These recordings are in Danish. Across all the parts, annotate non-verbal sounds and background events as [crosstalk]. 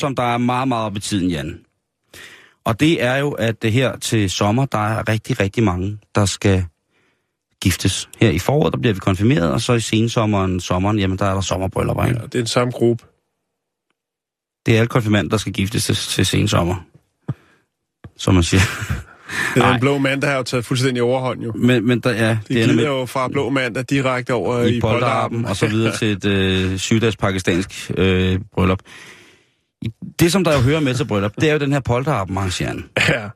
Som der er meget, meget op i tiden, Jan. Og det er jo, at det her til sommer, der er rigtig, rigtig mange, der skal giftes. Her i foråret, der bliver vi konfirmeret, og så i sensommeren, sommeren, jamen der er der sommerbryllupper? Ja, det er den samme gruppe. Det er alle konfirmander, der skal giftes til, til sensommer. Som man siger. Det er den blå mand, der har jo taget fuldstændig overhånd jo. Men, men der, ja, De det ender glider med jo fra blå mandag direkte over i, i polterappen, og så videre til et øh, syvdags pakistansk øh, bryllup. I- Det, som der jo hører med til bryllup, det er jo den her arrangeren. Ja,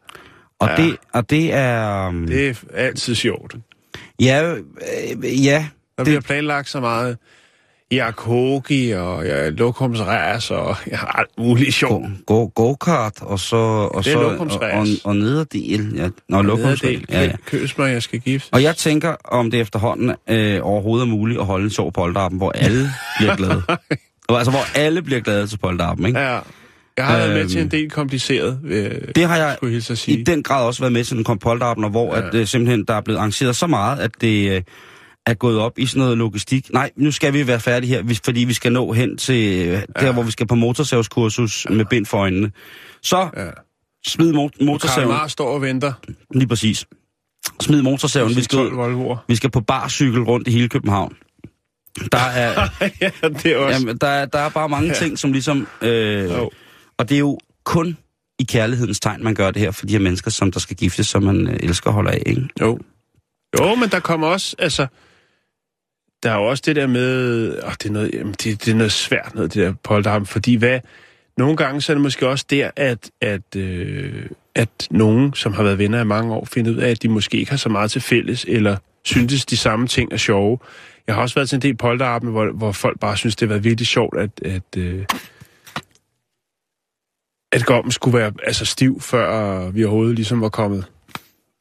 Og, Ja. det, og det er... um, det er altid sjovt. Ja, øh, ja. Der Det- bliver planlagt så meget Yakogi og ja, lokumsræs og ja, alt muligt sjovt. Go, go, go-kart, og så... Og, Det er så, og, og, og nederdel. Ja. Nå, lokumsræs. Ja, ja. Køs mig, jeg skal gifte. Og jeg tænker, om det efterhånden øh, overhovedet er muligt at holde en sjov polterappen, hvor alle bliver glade. [laughs] Og altså, hvor alle bliver glade til polterappen, ikke? Ja, jeg har været med Øhm, til en del kompliceret, øh, Det har jeg sige. i den grad også været med til den polterappen, hvor ja. at, øh, simpelthen der er blevet arrangeret så meget, at det øh, er gået op i sådan noget logistik. Nej, nu skal vi være færdige her, fordi vi skal nå hen til øh, der, hvor vi skal på motorsavskursus med bind for øjnene. Så Ja. smid mo- Karl motorsaven. Mar står og venter. Lige præcis. Smid motorsaven. Vi skal, 12 ud, Volvoer. vi skal på barcykel rundt i hele København. Der er, [laughs] ja, det er også... jamen, der, er, der er bare mange Ja. ting, som ligesom... Øh, Jo. og det er jo kun i kærlighedens tegn, man gør det her for de her mennesker, som der skal giftes, som man øh, elsker og holder af. Ikke? Jo. Jo, men der kommer også, altså... Der er jo også det der med... Åh, det, er noget, jamen, det, det er noget svært noget, det der polterarm, fordi hvad... Nogle gange så er det måske også der, at, at, øh, at nogen, som har været venner i mange år, finder ud af, at de måske ikke har så meget til fælles, eller synes, de samme ting er sjove. Jeg har også været til en del polterarben, hvor, hvor folk bare synes, det har været virkelig sjovt, at, at, øh, at gommen skulle være altså, stiv, før vi overhovedet ligesom var kommet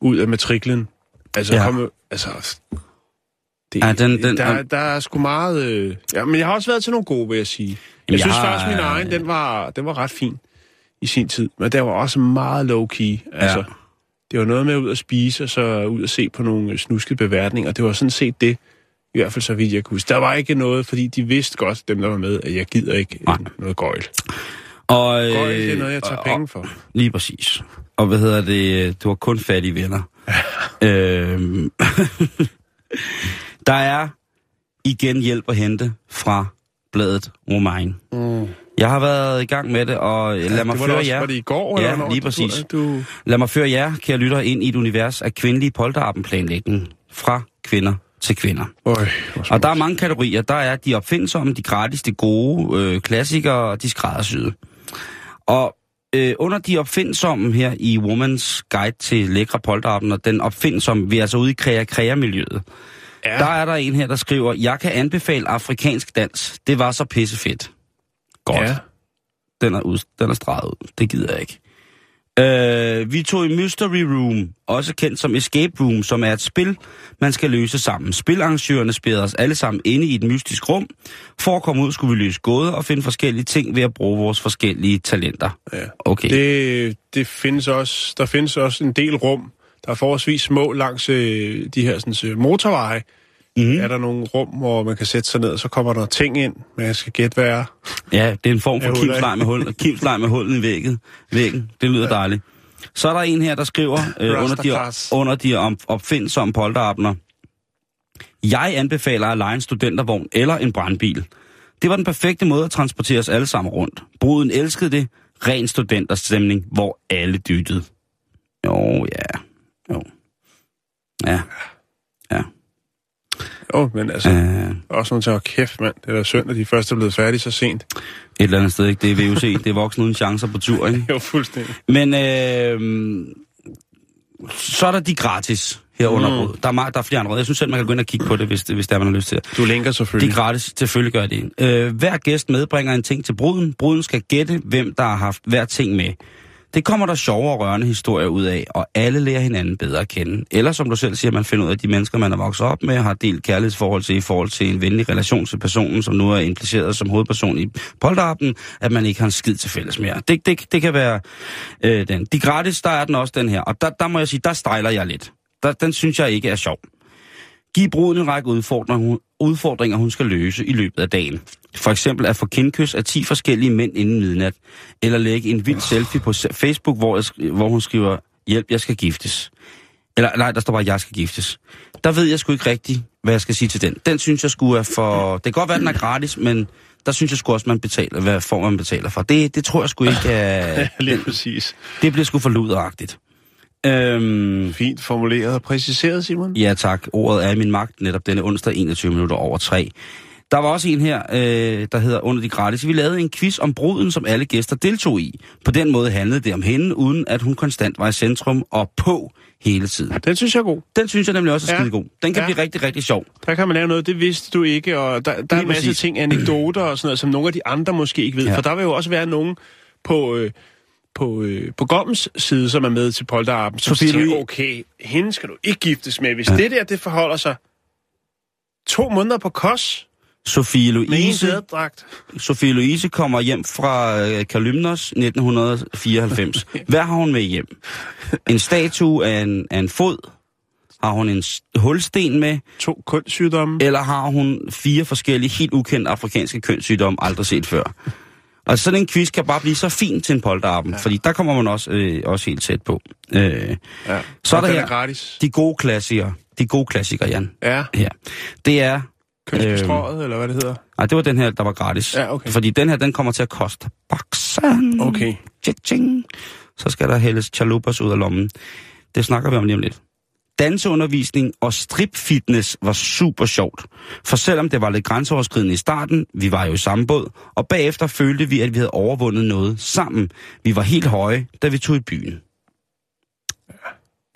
ud af matriklen. Altså, Ja. komme, altså det, Ja, den- den- der, der er sgu meget... Øh, ja, men jeg har også været til nogle gode, vil jeg sige. Jeg, Jamen, synes jeg har- faktisk, min egen, den var, den var ret fin i sin tid. Men der var også meget low-key. Altså, Ja. Det var noget med ud at spise, og så ud at se på nogle snuskede beværtninger. Det var sådan set det, i hvert fald så vidt jeg kunne huske. Der var ikke noget, fordi de vidste godt, dem der var med, at jeg gider ikke Nej. Noget gøjl. Og, øh, Gøjl, det er noget, jeg tager og- penge for. Lige præcis. Og hvad hedder det? Du har kun fattige venner. [laughs] øhm, [laughs] der er igen hjælp at hente fra bladet Romain. Mm. Jeg har været i gang med det, og lad mig det var da føre også, jer... Var det i går? Ja, eller lige præcis. Du, Lad mig føre jer, kære lytter, ind i et univers af kvindelig polterappenplanlægning fra kvinder til kvinder. Øj, Og der er mange kategorier. Der er de opfindsomme, de gratis, de gode, øh, klassikere og de skræddersyde. Og øh, under de opfindsomme her i Woman's Guide til lækre polterappen, og den opfindsomme, vi er altså ude i krea-krea-miljøet, ja. der er der en her, der skriver, jeg kan anbefale afrikansk dans. Det var så pissefedt. Godt. Ja. Den er, ud, den er streget ud. Det gider jeg ikke. Øh, vi tog i Mystery Room, også kendt som Escape Room, som er et spil, man skal løse sammen. Spilarrangørerne spiller os alle sammen inde i et mystisk rum. For at komme ud, skulle vi løse gåder og finde forskellige ting ved at bruge vores forskellige talenter. Ja. Okay. Det, det findes også, der findes også en del rum, der er forholdsvis små langs øh, de her sådan, øh, motorveje. Mm. Er der nogle rum, hvor man kan sætte sig ned, og så kommer der ting ind, man skal gætte, hvad er. Ja, det er en form for Ja, kimsleg med, hul, kimsleg med hullet i væggen. væggen. Det lyder dejligt. Så er der en her, der skriver øh, under de, under de om, opfindsomme polterabner. Jeg anbefaler at lege en studentervogn eller en brandbil. Det var den perfekte måde at transportere os alle sammen rundt. Bruden elskede det. Ren studenterstemning, hvor alle dyttede. Jo, ja. Jo. Ja. Jo, men altså, Øh, også nogen til at kæft, mand. Det er da synd, at de først er blevet færdige så sent. et eller andet sted, ikke? Det er VUC, det er voksen uden chancer på tur, ikke? [laughs] Jo, fuldstændig. Men øh, så er der de gratis her under Mm. der, er, meget- der er flere andre. Jeg synes selv, man kan gå ind og kigge på det, hvis, det, hvis det er, man har lyst til det. Du linker Det er selvfølgelig. gratis, selvfølgelig gør det. Øh, hver gæst medbringer en ting til bruden. Bruden skal gætte, hvem der har haft hver ting med. Det kommer der sjove og rørende historier ud af, og alle lærer hinanden bedre at kende. Eller som du selv siger, man finder ud af, at de mennesker, man er vokset op med, har delt kærlighedsforhold til i forhold til en venlig relation til personen, som nu er impliceret som hovedperson i polterappen, at man ikke har en skid til fælles mere. Det, det, det kan være øh, den. De gratis, der er den også den her. Og der, der må jeg sige, der stejler jeg lidt. Der, den synes jeg ikke er sjov. Giv bruden en række udfordringer, hun- udfordringer, hun skal løse i løbet af dagen. For eksempel at få kindkys af 10 forskellige mænd inden midnat. Eller lægge en vild selfie på Facebook, hvor, jeg, hvor hun skriver, hjælp, jeg skal giftes. Eller nej, der står bare, jeg skal giftes. Der ved jeg sgu ikke rigtigt, hvad jeg skal sige til den. Den synes jeg skulle er for... Det kan godt være, den er gratis, men der synes jeg sgu også, man betaler, hvad form man betaler for. Det, det tror jeg sgu ikke er... [laughs] Lige præcis. Det bliver sgu for luderagtigt. Øhm, Fint formuleret og præciseret, Simon. Ja tak, ordet er i min magt netop denne onsdag 21 minutter over 3. Der var også en her, øh, der hedder Under de gratis. Vi lavede en quiz om bruden, som alle gæster deltog i. På den måde handlede det om hende, uden at hun konstant var i centrum og på hele tiden. Den synes jeg er god. Den synes jeg nemlig også er Ja. skide god. Den kan Ja. blive rigtig, rigtig sjov. Der kan man lave noget, det vidste du ikke, og der, der er en masse præcis. ting, anekdoter og sådan noget, som nogle af de andre måske ikke ved. Ja. For der vil jo også være nogen på, øh, på, øh, på Gommens side, som er med til polterappen, som Sofie siger, Louis- okay, hende skal du ikke giftes med. Hvis ja. det der, det forholder sig to måneder på kos Sofie Louise. Sofie Louise kommer hjem fra øh, Kalymnos 1994. [laughs] Hvad har hun med hjem? En statue af en, af en fod? Har hun en hulsten med? To kønssygdomme. eller har hun fire forskellige, helt ukendte afrikanske kønssygdomme, aldrig set før. Og sådan en quiz kan bare blive så fin til en polterappen, ja. fordi der kommer man også, øh, også helt tæt på. Øh, Ja. så er der her gratis. de gode klassikere. De gode klassikere, Jan. Ja, Her. Det er... kønsbestrøget, eller hvad det hedder. Nej, det var den her, der var gratis. Ja, okay. Fordi den her, den kommer til at koste baksen. Okay. Tjing. Så skal der hældes chalupas ud af lommen. Det snakker vi om lige om lidt. Danseundervisning og stripfitness var super sjovt. For selvom det var lidt grænseoverskridende i starten, vi var jo i samme båd, og bagefter følte vi, at vi havde overvundet noget sammen. Vi var helt høje, da vi tog i byen.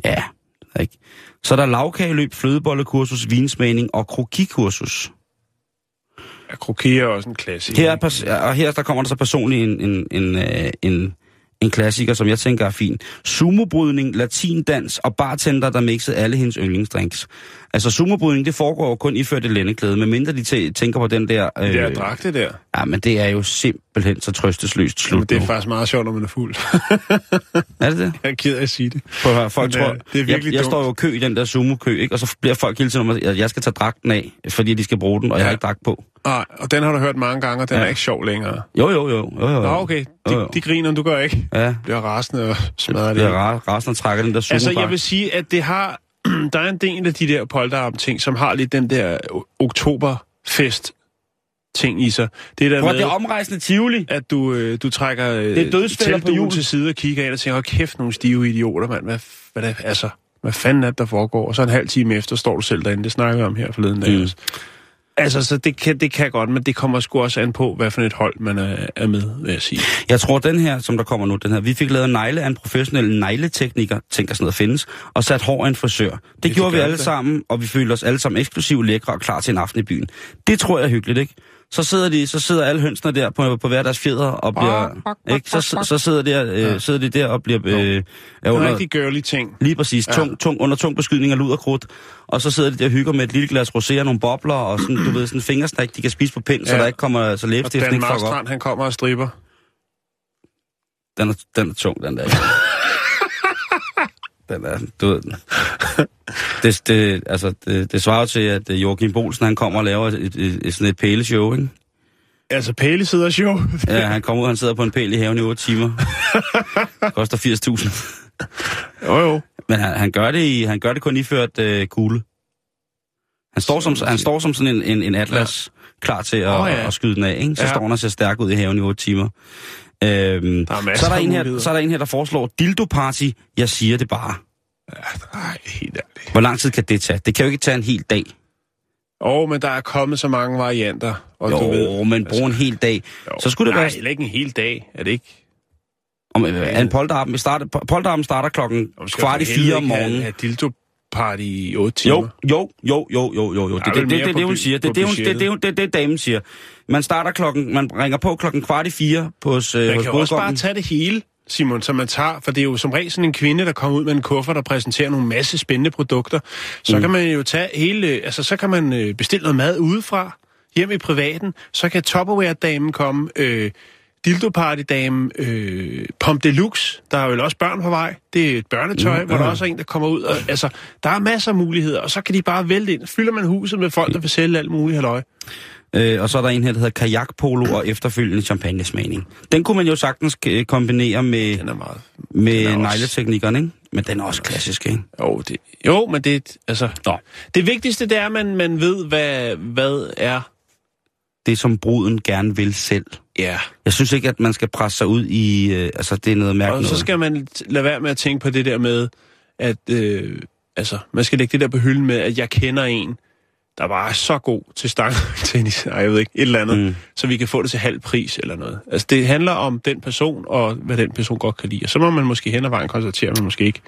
Ja, ikke? Så er der lavkageløb, flødebollekursus, vinsmagning og krokikursus. Ja, kroki er også en klassiker. Her, er og her der kommer der så personligt en, en, en, øh, en, en klassiker, som jeg tænker er fin. Sumobrydning, latindans og bartender, der mixede alle hendes yndlingsdrinks. Altså sumobrydning, det foregår jo kun iført et lændeklæde, medmindre de tæ- tænker på den der... Øh, Det der dragte der. Ja, men det er jo simpelthen så trøstesløst slut Men det er nu. faktisk meget sjovt, når man er fuld. [laughs] Er det det? jeg er ked af at sige det. Prøv at høre, folk Men, øh, tror, det er virkelig jeg, jeg står jo i kø i den der sumo-kø, ikke? og så bliver folk hele tiden om, at jeg skal tage dragten af, fordi de skal bruge den, og jeg Ja. har ikke dragt på. Nej, og den har du hørt mange gange, og den Ja. er ikke sjov længere. Jo, jo, jo. jo, jo. Nå, okay. De, Jo, jo. de griner, du gør ikke. Ja, Bliver rasende og smadrer det er rar, resten og trækker den der sumo Altså, jeg vil sige, at det har... [clears throat] Der er en del af de der polterarm-ting, som har lidt den der o- oktoberfest-ting i sig. Det der Prøv, med, det er omrejsende Tivoli. at du, øh, du trækker øh, Det er hjul. til side og kigger ind og tænker, "Hold kæft, nogle stive idioter, mand. Hvad, hvad, det, altså, hvad fanden er det, der foregår? Og så en halv time efter står du selv derinde. Det snakker vi om her forleden dag Mm. Altså, så det kan, det kan godt, men det kommer sgu også an på, hvad for et hold man er, er med, vil jeg sige. Jeg tror, den her, som der kommer nu, den her, vi fik lavet negle af en professionel negletekniker, tænker sådan noget findes, og sat hår af en frisør. Det fik gjorde vi alle det. sammen, og vi følte os alle sammen eksklusivt lækre og klar til en aften i byen. Det tror jeg er hyggeligt, ikke? Så sidder, de, så sidder alle hønsene der på, på hver deres fjeder og bliver... Ikke? Så, så, så sidder, der, øh, Ja. sidder de der og bliver... Øh, er er under, rigtig girly ting. Lige præcis. Ja. Tung, tung, under tung beskydning af lud og krudt. Og så sidder de der og hygger med et lille glas rosé og nogle bobler og sådan, du ved, sådan en fingersnak, de kan spise på pind, så Ja. der ikke kommer så Og læbestiften Dan ikke fucker op. Marstrand, han kommer og striber. Den er, den er tung, den der. Den er, du ved. [laughs] Det, det, altså, det, det svarer til, at øh, Joachim Bolsen, han kommer og laver et, et, et, sådan et pæleshow, ikke? Altså, Pæle sidder show. [laughs] Ja, han kommer ud, han sidder på en pæl i haven i 8 timer. [laughs] Koster 80.000. jo, jo. Men han, han, gør det i, han gør det kun iført øh, kugle. Han står som, han står som sådan en, en, en atlas, ja. klar til at, oh, ja. ja. at skyde den af. Ikke? Så ja. står han og ser stærk ud i haven i 8 timer. Øhm, Der er så, er der en her, så er der en her, der foreslår dildo-party. Jeg siger det bare. Nej, helt ærligt. Hvor lang tid kan det tage? Det kan jo ikke tage en hel dag. Åh, men der er kommet så mange varianter. Og Jo, du ved, men brug en hel dag. jo, Så skulle det nej, være... heller ikke en hel dag, er det ikke? Om, øh, en polterappen starter, polterappen starter klokken kvart i fire om ikke have- morgenen. Have dildo party i 8 timer. Jo, jo, jo, jo, jo, jo. Det er det, det, det, det, hun siger. Det er det, hun- det, det, det, det, damen siger. Man starter klokken, man ringer på klokken kvart i fire på hos, øh, Man kan også bare tage det hele, Simon, som man tager, for det er jo som regel sådan en kvinde, der kommer ud med en kuffert og præsenterer nogle masse spændende produkter. Så mm. kan man jo tage hele, altså så kan man øh, bestille noget mad udefra, hjem i privaten, så kan Tupperware-damen komme, øh, dildoparty-damen, øh, Pom Deluxe, der er vel også børn på vej, det er et børnetøj, Mm, hvor der også er en, der kommer ud, og, altså, der er masser af muligheder, og så kan de bare vælte ind. Fylder man huset med folk, der vil sælge alt muligt halløj. Øh, og så er der en her, der hedder kajakpolo og efterfølgende champagnesmagning. Den kunne man jo sagtens øh, kombinere med, Den er meget... med den er negleteknikkerne, ikke? Men den er også klassisk, ikke? Jo, det, jo men det, altså, Nå. det vigtigste det er, at man, man ved, hvad, hvad er. Det, som bruden gerne vil selv. Ja. Jeg synes ikke, at man skal presse sig ud i... Øh, altså, det er noget Og mærkeligt. så skal man lade være med at tænke på det der med, at øh, altså, man skal lægge det der på hylden med, at jeg kender en, der bare er så god til stangtennis, [laughs] nej, jeg ved ikke, et eller andet, Mm. så vi kan få det til halv pris eller noget. Altså, det handler om den person, og hvad den person godt kan lide. Og så må man måske hen ad vejen konstatere, at man måske ikke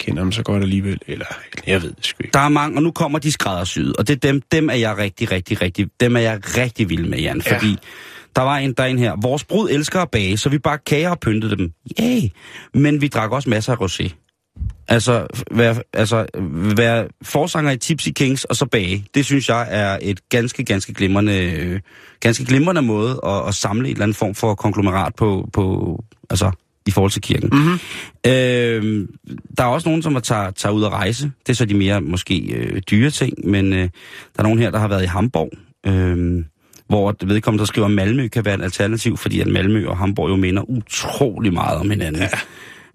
kender dem så godt alligevel, eller jeg ved det sgu ikke. Der er mange, og nu kommer de skræddersyede, og det er dem, dem er jeg rigtig, rigtig, rigtig, dem er jeg rigtig vild med, Jan, Ja. fordi der var en, der er en her, vores brud elsker at bage, så vi bare kager og pyntede dem. Yeah. Men vi drak også masser af rosé. Altså, være, altså, være forsanger i Tipsy Kings og så bage, det synes jeg er et ganske, ganske glimrende, øh, ganske glimrende måde at, at samle en eller anden form for konglomerat på, på altså, i forhold til kirken. Mm-hmm. Øh, der er også nogen, som tager, tager ud at rejse. Det er så de mere måske øh, dyre ting, men øh, der er nogen her, der har været i Hamburg, øh, hvor vedkommende, der skriver, at Malmø kan være et alternativ, fordi at Malmø og Hamburg jo minder utrolig meget om hinanden. Ja.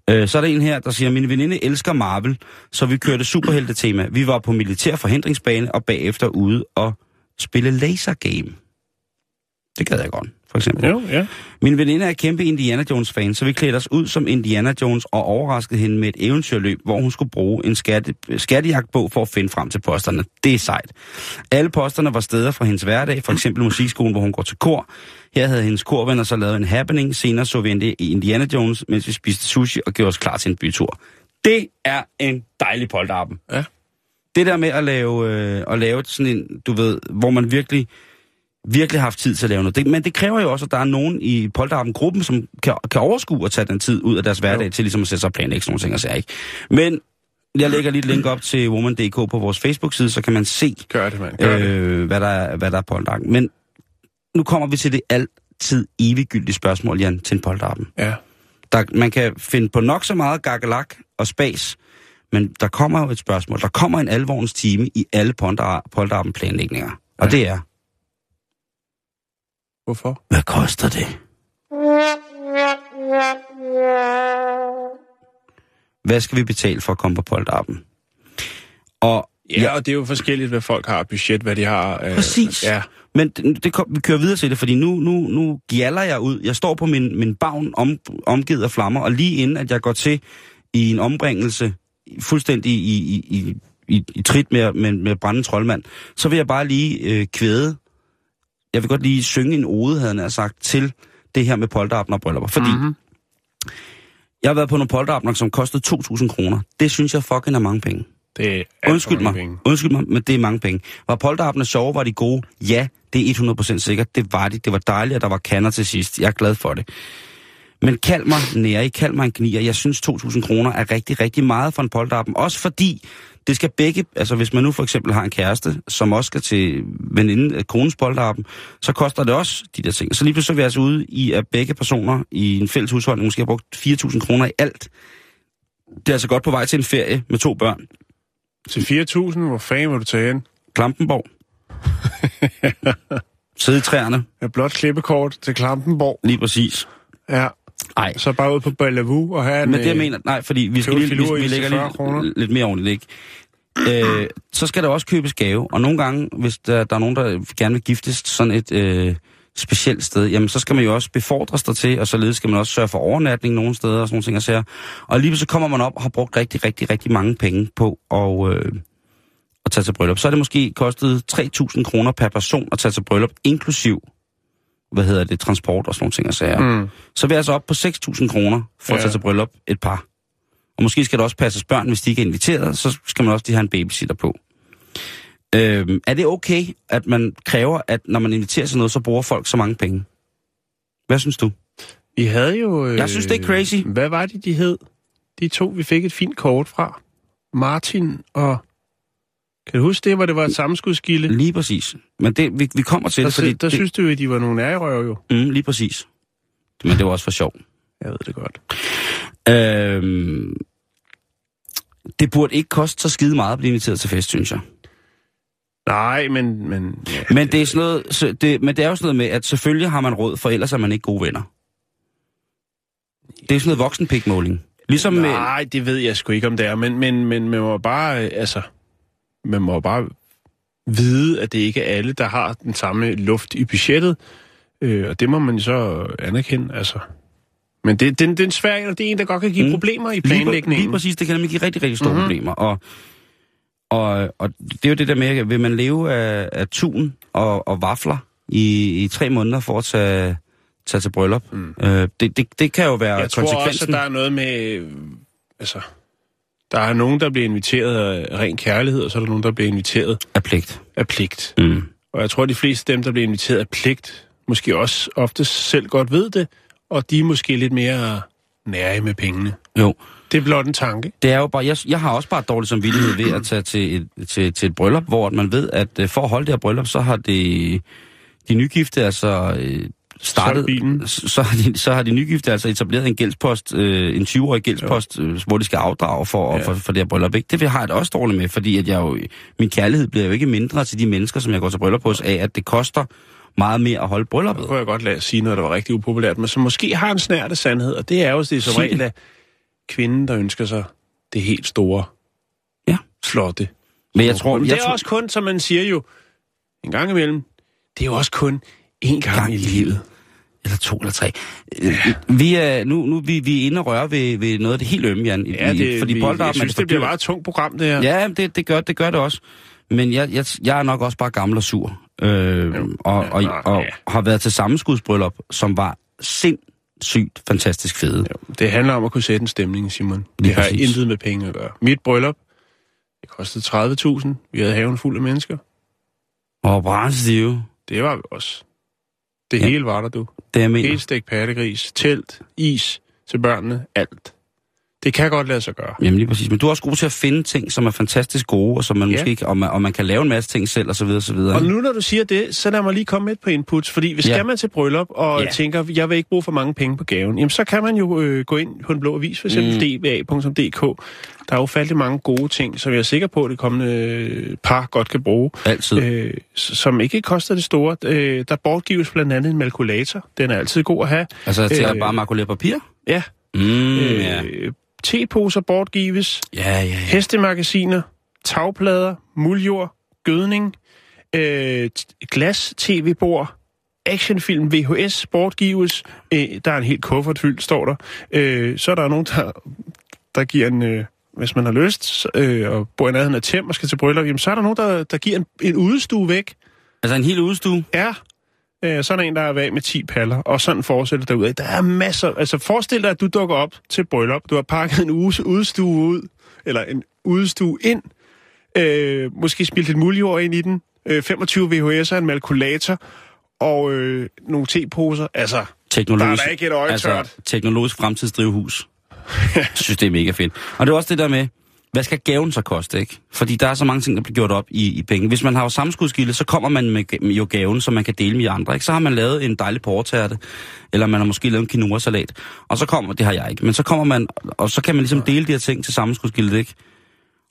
Øh, så er der en her, der siger, min veninde elsker Marvel, så vi kørte superhelte-tema. Vi var på militær forhindringsbane og bagefter ude og spille laser game. Det gad jeg godt, for eksempel. Jo, ja. Min veninde er kæmpe Indiana Jones-fan, så vi klædte os ud som Indiana Jones og overraskede hende med et eventyrløb, hvor hun skulle bruge en skatte, skattejagtbog for at finde frem til posterne. Det er sejt. Alle posterne var steder fra hendes hverdag, for eksempel musikskolen, hvor hun går til kor. Her havde hendes korvenner så lavet en happening. Senere så vi endte i Indiana Jones, mens vi spiste sushi og gjorde os klar til en bytur. Det er en dejlig polterappen. Ja. Det der med at lave, øh, at lave sådan en, du ved, hvor man virkelig virkelig haft tid til at lave noget. Det, men det kræver jo også, at der er nogen i Polterappen-gruppen, som kan, kan overskue at tage den tid ud af deres hverdag Jo. til ligesom at sætte sig og planlægge sådan nogle ting og sager, ikke? Men jeg lægger lige et link op til woman.dk på vores Facebook-side, så kan man se, Gør det, mand. Gør det. øh, hvad, der er, hvad der er polterappen. Men nu kommer vi til det altid eviggyldige spørgsmål, Jan, til en polterappen. Ja. Der, man kan finde på nok så meget gakkelak og spas, men der kommer jo et spørgsmål. Der kommer en alvorens time i alle polterappen planlægninger. Og Ja. det er, Hvorfor? hvad koster det? Hvad skal vi betale for at komme på polterappen? Og Ja, ja, og det er jo forskelligt, hvad folk har budget, hvad de har. Øh, Præcis. Ja, Men det, det vi kører videre til det, fordi nu, nu, nu gjaller jeg ud. Jeg står på min, min bagn om, omgivet af flammer, og lige inden at jeg går til i en ombringelse, fuldstændig i, i, i, i, i trit med, med, med brændende troldmand, så vil jeg bare lige øh, kvæde. Jeg vil godt lige synge en ode, havde jeg sagt, til det her med polterappen og bryllupper. Fordi Mhm. mm-hmm. jeg har været på nogle polterapner, som kostede 2.000 kroner. Det synes jeg fucking er mange penge. det er Undskyld mig, penge. undskyld mig, men det er mange penge. Var polterappene sjove, var de gode? Ja, det er 100% sikkert. Det var de. Det var dejligt, at der var kander til sidst. Jeg er glad for det. Men kald mig nære, kald mig en gnier. Jeg synes 2.000 kroner er rigtig, rigtig meget for en polterappen. Også fordi det skal begge, altså hvis man nu for eksempel har en kæreste, som også skal til veninde af konens polterappen, så koster det også de der ting. Så lige pludselig er vi altså ude i, at begge personer i en fælles husholdning måske har brugt 4.000 kroner i alt. Det er altså godt på vej til en ferie med to børn. Til 4.000, hvor fanden vil du tage hen? Klampenborg. [laughs] Sidde i træerne, Et blot klippekort til Klampenborg. lige præcis. Ja, Nej, så bare ud på Bellevue og have en... men det jeg øh, mener, nej, fordi vi skal lige, vi, vi lægger 40 kroner. lige, lidt mere ordentligt, ikke? Øh, så skal der også købes gave, og nogle gange, hvis der, der er nogen, der gerne vil giftes sådan et øh, specielt sted, jamen så skal man jo også befordres der til, og således skal man også sørge for overnatning nogle steder og sådan nogle ting og sager. Og lige så kommer man op og har brugt rigtig, rigtig, rigtig mange penge på at, øh, at tage til bryllup, så er det måske kostet 3.000 kroner per person at tage til bryllup, inklusiv, hvad hedder det, transport og sådan nogle ting og sager. Mm. Så er vi altså op på 6.000 kroner for ja. at tage til bryllup et par. Og måske skal der også passes børn, hvis de ikke er inviteret, så skal man også lige have en babysitter på. Øhm, er det okay, at man kræver, at når man inviterer til noget, så bruger folk så mange penge? Hvad synes du? Vi havde jo... Øh, Jeg synes, det er crazy. Hvad var det, de hed? De to, vi fik et fint kort fra. Martin og... Kan du huske det, hvor det var et sammenskudskilde? Lige præcis. Men det, vi, vi kommer til Der, det, fordi... der det, synes du jo, at de var nogle ærgerøv jo. mm, lige præcis. Men det var også for sjov. Jeg ved det godt. Øhm, det burde ikke koste så skide meget at blive inviteret til fest, synes jeg. Nej, men... Men, ja, Men det, er sådan noget, så det, men det er jo sådan noget med, at selvfølgelig har man råd, for ellers er man ikke gode venner. Det er sådan noget voksenpikmåling. Ligesom med... Nej, det ved jeg sgu ikke, om det er. Men, men, men man må bare... øh, Altså, man må bare vide, at det ikke er alle, der har den samme luft i budgettet. Øh, og det må man så anerkende, altså. Men det, det, det er en svær det er en, der godt kan give Mm. mm. problemer i Lige, planlægningen. lige præcis, det kan nemlig give rigtig, rigtig store mm-hmm. Mhm. problemer. Og, og, og det er jo det der med, vil man leve af, af tun og, og vafler i, i tre måneder for at tage, tage til bryllup? Mm. Øh, det, det, det kan jo være Jeg tror også, konsekvensen at der er noget med... Altså, der er nogen, der bliver inviteret af ren kærlighed, og så er der nogen, der bliver inviteret af pligt. af pligt. Mm. Og jeg tror, at de fleste af dem, der bliver inviteret af pligt, måske også ofte selv godt ved det, og de er måske lidt mere nære med pengene. Jo, Det er blot en tanke. det er jo bare, jeg, jeg har også bare dårlig samvittighed ved at tage til et, til, til et bryllup, hvor man ved, at øh, for at holde det her bryllup, så har det, de nygifte altså øh, startet, bilen. så, har de, så har de nygifte altså etableret en gældspost, øh, en 20-årig gældspost, øh, hvor de skal afdrage for, ja. for, for det her bryllup. Ikke? Det vil- har jeg det også dårligt med, fordi at jeg jo, min kærlighed bliver jo ikke mindre til de mennesker, som jeg går til bryllup hos, af at det koster meget mere at holde brylluppet. Nu kunne jeg godt lade sige noget, der var rigtig upopulært, men som måske har en snært af sandhed, og det er jo det som det. regel af kvinden, der ønsker sig det helt store, Ja. flotte. Men jeg tror, Men jeg det er tror, også kun, som man siger jo, en gang imellem, det er jo også kun én gang, Gang i i livet. Eller to eller tre. Øh, Vi er, nu, nu vi, vi er inde og røre ved, ved noget af det helt ømme, Jan. Ja, det, fordi vi, jeg synes, for det bliver meget et tungt program, det her. Ja, det, det, gør, det gør det også. Men jeg, jeg, jeg er nok også bare gammel og sur. Øh, og, Ja, og, nå, og ja. har været til sammenskudsbryllup, som var sindssygt fantastisk fede. Jo, Det handler om at kunne sætte en stemning, Simon. Det Lige har præcis. intet med penge at gøre. Mit bryllup, det kostede 30.000. Vi havde haven fuld af mennesker. Og brændstive, Det var vi også. Det Ja. hele var der, du. det mener. Helt stegt pattegris, telt, is til børnene, alt. Det kan godt lade sig gøre. Jamen lige præcis. Men du er også god til at finde ting, som er fantastisk gode, og som man Ja. måske ikke, og man, og man kan lave en masse ting selv, og så videre, og så videre. Og nu når du siger det, så lad mig lige komme med på inputs, fordi hvis Ja. skal man til bryllup og Ja. tænker, jeg vil ikke bruge for mange penge på gaven, jamen så kan man jo øh, gå ind på en blå avis, for eksempel Mm. dba.dk. Der er jo faldet mange gode ting, som jeg er sikker på, at det kommende øh, par godt kan bruge, Altid. øh, som ikke koster det store. Øh, der bortgives blandt andet en malkulator. Den er altid god at have. altså til at øh, bare makulere papir? Ja, Mm, ja. øh, teposer bortgives, Ja, ja, ja. hestemagasiner, tagplader, muljord, gødning, øh, t- glas, tv-bord, actionfilm, VHS, bortgives. Øh, der er en helt kuffert fyldt, står der. Øh, så er der nogen, der, der giver en... Øh, hvis man har lyst, øh, og bor i nærheden af Tem og skal til bryllup, jamen, så er der nogen, der, der giver en, en udstue væk. Altså en hel udstue? Ja, øh, så der en, der er væk med 10 paller, og sådan fortsætter derud. Der er masser. Altså forestil dig, at du dukker op til bryllup. Du har pakket en uges udstue ud, eller en udstue ind. Øh, måske spildt et muljord ind i den. Øh, 25 VHS'er, en malkulator og øh, nogle teposer. Altså, Teknologisk, Der er da ikke et øje tørt. altså, teknologisk fremtidsdrivhus. [laughs] Jeg synes, det er mega fedt. Og det er også det der med, hvad skal gaven så koste, ikke? Fordi der er så mange ting, der bliver gjort op i, i penge. Hvis man har jo sammenskudskilde, så kommer man med, med jo gaven, som man kan dele med andre, ikke? Så har man lavet en dejlig portærte, eller man har måske lavet en quinoa-salat. Og så kommer, det har jeg ikke, men så kommer man, og så kan man ligesom dele de her ting til sammenskudskildet, ikke?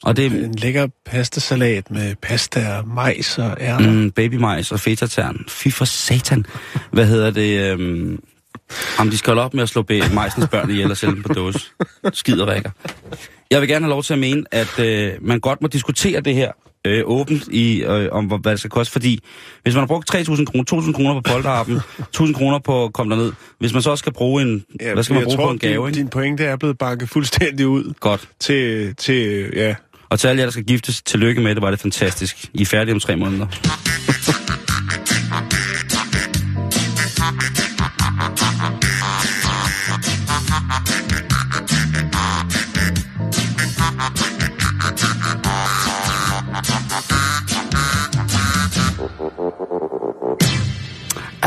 Og det er en lækker pastasalat med pasta og majs og ærter. Mm. babymajs og fetatern. Fy for satan. Hvad hedder det? Øhm, om de skal holde op med at slå majsens børn ihjel og sælge dem på dåse. Skider Jeg vil gerne have lov til at mene, at øh, man godt må diskutere det her øh, åbent i, øh, om hvad det skal koste, fordi hvis man har brugt 3.000 kroner, 2.000 kroner på polterappen, [laughs] 1.000 kroner på at komme derned, hvis man så også skal bruge en, ja, hvad skal man bruge tror, på en gave, din, din pointe er blevet banket fuldstændig ud Godt. til, til ja, Og til alle jer, der skal giftes, tillykke med det, var det fantastisk. I er færdige om tre måneder.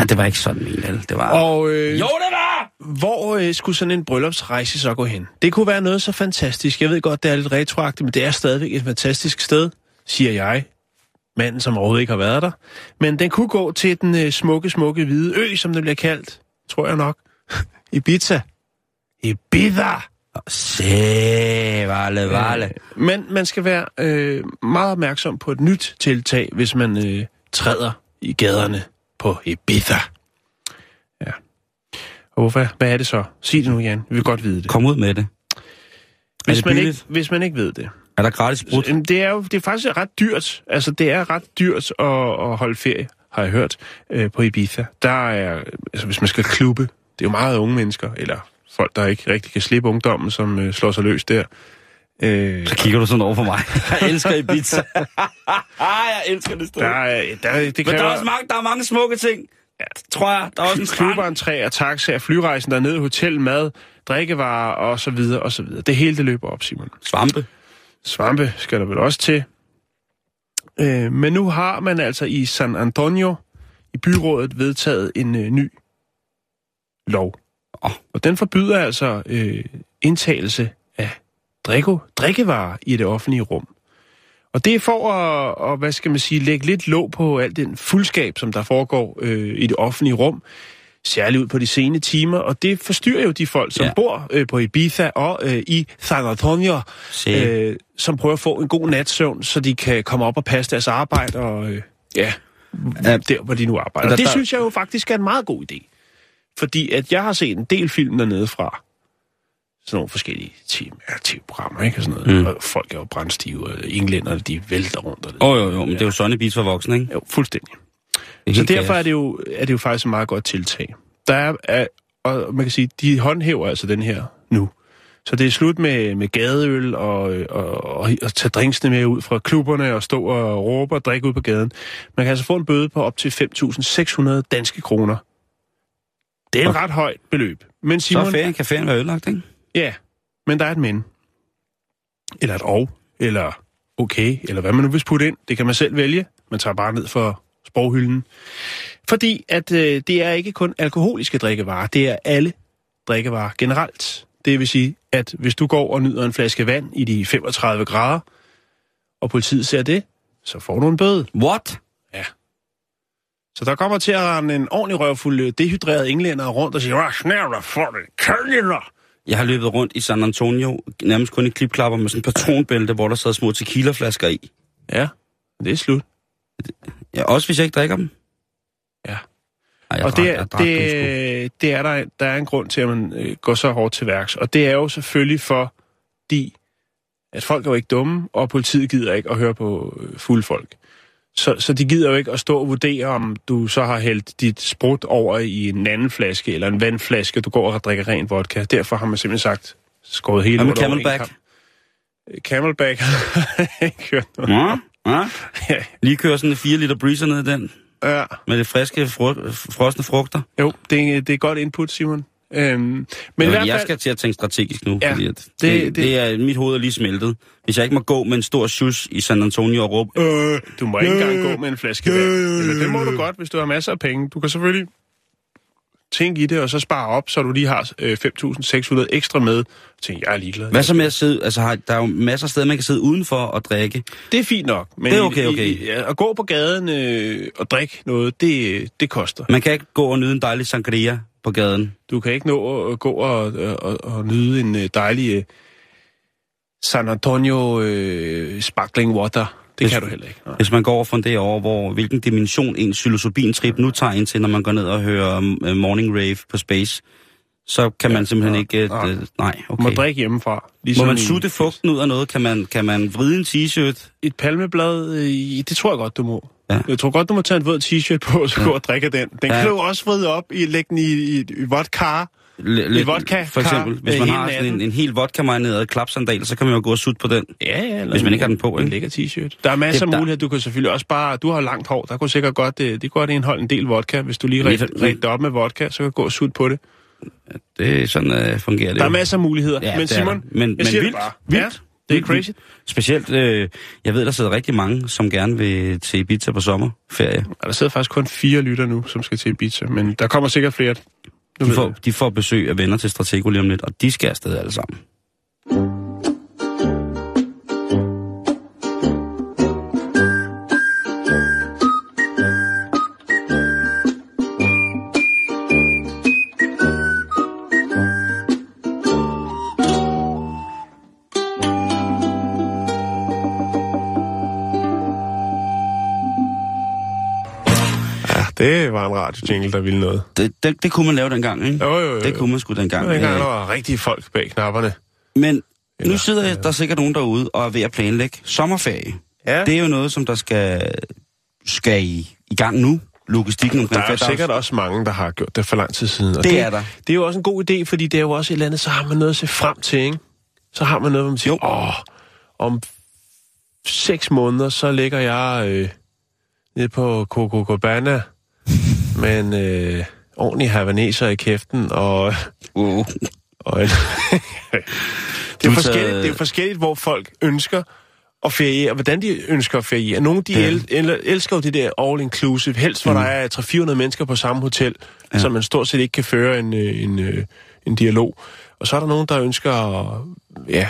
Det var ikke sådan, min vel. Det var... Og øh, Jo, det var! hvor øh, skulle sådan en bryllupsrejse så gå hen? Det kunne være noget så fantastisk. Jeg ved godt, det er lidt retroagtigt, men det er stadigvæk et fantastisk sted, siger jeg. Manden, som overhovedet ikke har været der. Men den kunne gå til den øh, smukke, smukke hvide ø, som den bliver kaldt. Tror jeg nok. [laughs] Ibiza. Ibiza! Se, vale, vale. Men man skal være øh, meget opmærksom på et nyt tiltag, hvis man øh, træder i gaderne på Ibiza. Ja. Og hvorfor? Hvad er det så? Sig det nu, Jan. Vi vil godt vide det. Kom ud med det. Hvis, det man ikke, hvis man ikke ved det. Er der gratis brud? Jamen, Det er jo det er faktisk ret dyrt. Altså, det er ret dyrt at, at holde ferie, har jeg hørt, øh, på Ibiza. Der er, altså, hvis man skal klubbe, det er jo meget unge mennesker, eller folk, der ikke rigtig kan slippe ungdommen, som øh, slår sig løs der. Øh, Så kigger du sådan over på mig. [laughs] Jeg elsker Ibiza. [laughs] jeg elsker det sted. der, er, der, det Men der er, kræver også mange, der er mange smukke ting. Ja, tror jeg. Der er også en strand. klubberentré og taxaer, flyrejsen dernede, hotel, mad, drikkevarer og så videre og så videre. Det hele det løber op, Simon. Svampe. Svampe skal der vel også til. Øh, men nu har man altså i San Antonio i byrådet vedtaget en øh, ny lov. Og den forbyder altså øh, indtagelse af drikko, drikkevarer i det offentlige rum. Og det er for at, og, hvad skal man sige, lægge lidt låg på al den fuldskab, som der foregår øh, i det offentlige rum, særligt ud på de sene timer, og det forstyrrer jo de folk, som Ja. bor øh, på Ibiza og øh, i San Antonio, Se. øh, som prøver at få en god natsøvn, så de kan komme op og passe deres arbejde, og øh, ja, Ja. der hvor de nu arbejder. Der- Og det der- synes jeg jo faktisk er en meget god idé. Fordi at jeg har set en del film dernede fra, sådan nogle forskellige TV-programmer, ikke? Og sådan noget. Mm. Og folk er jo brændstive, og englænderne, de vælter rundt. Åh oh, jo, jo, men det er jo sådan en for voksne, ikke? Jo, fuldstændig. Så derfor er det, jo, er det jo faktisk et meget godt tiltag. Der er, er, og man kan sige, de håndhæver altså den her nu. Så det er slut med, med gadeøl og, og, og, og tage drinksene med ud fra klubberne og stå og råbe og drikke ud på gaden. Man kan altså få en bøde på op til 5.600 danske kroner. Det er et Okay. ret højt beløb. Men Så Simon, er ferien, kan ferien være ødelagt, ikke? Ja, men der er et men. Eller et og, eller okay, eller hvad man nu vil putte ind. Det kan man selv vælge. Man tager bare ned for sproghylden. Fordi at øh, det er ikke kun alkoholiske drikkevarer, det er alle drikkevarer generelt. Det vil sige, at hvis du går og nyder en flaske vand i de 35 grader, og politiet ser det, så får du en bøde. What? Så der kommer til at rende en ordentlig røvfuld øh, dehydreret englænder rundt og sige, hvad snævler for det, kællinger? Jeg har løbet rundt i San Antonio, nærmest kun i klipklapper med sådan en patronbælte, hvor der sad små tequilaflasker i. Ja, det er slut. Ja, også hvis jeg ikke drikker dem. Ja. Ej, og drak, det, er, det, det er der, der er en grund til, at man øh, går så hårdt til værks. Og det er jo selvfølgelig fordi, at folk er jo ikke dumme, og politiet gider ikke at høre på øh, fulde folk. Så, så de gider jo ikke at stå og vurdere, om du så har hældt dit sprut over i en anden flaske, eller en vandflaske, du går og drikker ren vodka. Derfor har man simpelthen sagt, skåret hele Hvad med Camelback? Camelback [laughs] ikke hørt noget. Ja, ja. Lige køre sådan en 4 liter breezer ned i den, ja. med det friske, fru, frosne frugter. Jo, det, er- det er godt input, Simon. Øhm, men i hvert jeg fald, skal til at tænke strategisk nu, Ja, fordi at det- det, det, er, mit hoved er lige smeltet. Hvis jeg ikke må gå med en stor shus i San Antonio og råbe, øh, Du må ikke engang gå med en flaske vand. Eller det må du godt, hvis du har masser af penge. Du kan selvfølgelig tænke i det, og så spare op, så du lige har øh, 5.600 ekstra med. Tænk, jeg er ligeglad. hvad så med at sidde, altså har, der er jo masser af steder, man kan sidde udenfor og drikke. Det er fint nok. Men Det er okay, okay. I, ja, at gå på gaden øh, og drikke noget, det, det koster. Man kan ikke gå og nyde en dejlig sangria på gaden. Du kan ikke nå at gå og, og, og nyde en øh, dejlig øh, San Antonio øh, sparkling water. Det Hvis- kan du heller ikke. Nej. Hvis man går fra det over, hvor hvilken dimension en psilocybin-trip nu tager ind til, når man går ned og hører uh, Morning Rave på Space, så kan man simpelthen nej, ikke... nej. Uh, nej, Du må okay. drikke hjemmefra. Må Ligesom man i- sutte fugten ud af noget? Kan man, kan man vride en t-shirt? et palmeblad, øh, det tror jeg godt, du må. Ja. Ja. Jeg tror godt, du må tage en våd t-shirt på, og så gå og drikke den. Den Ja. ja. kan du også vride op, i, lægge den i, i, i vodka, lidt, vodka For eksempel, hvis øh, man hele har sådan en, en helt vodka-marineret klapsandal, så kan man jo gå og sutte på den. Ja, ja. Eller Hvis man ikke har den på, En lækker t-shirt. Der er masser af Det- der- muligheder. Du kan selvfølgelig også bare... Du har langt hår. Der kunne sikkert godt, det, det kunne godt indeholde en del vodka. Hvis du lige Men- det op med vodka, så kan du gå og sutte på det. Det er sådan, uh, fungerer det Der er masser af muligheder. Ja, men det Simon. Men- jeg men siger vildt. det bare. Vildt. Ja, det er crazy. Specielt, øh, jeg ved, der sidder rigtig mange, som gerne vil til Ibiza på sommerferie. Og der sidder faktisk kun fire lytter nu, som skal til Ibiza. Men der kommer sikkert flere. De får, de får besøg af venner til Stratego lige om lidt, og de skal afsted alle sammen. Det var en radio-jingle, der ville noget. Det, det, det kunne man lave dengang, ikke? Jo, jo, jo. Det kunne man sgu dengang. Det dengang, Øh, der var rigtige folk bag knapperne. Men nu Eller- sidder der sikkert nogen derude og er ved at planlægge sommerferie. Ja. Det er jo noget, som der skal, skal i, i gang nu. Logistikken Der omkring er jo sikkert også mange, der har gjort det for lang tid siden. Og Det er der. Det er jo også en god idé, fordi det er jo også et eller andet, så har man noget at se frem til, ikke? Så har man noget, hvor man siger, åh, om seks måneder, så ligger jeg øh, nede på Coco Cabana med en øh, ordentlig havaneser i kæften, og, Uh. og en... [laughs] det, er forskelligt, det er forskelligt, hvor folk ønsker at feriere, og hvordan de ønsker at feriere. Nogle, de Ja. el, el, elsker jo det der all-inclusive, helst hvor mm. der er 300-400 mennesker på samme hotel, Ja. så man stort set ikke kan føre en, øh, en, øh, en dialog. Og så er der nogen, der ønsker, ja,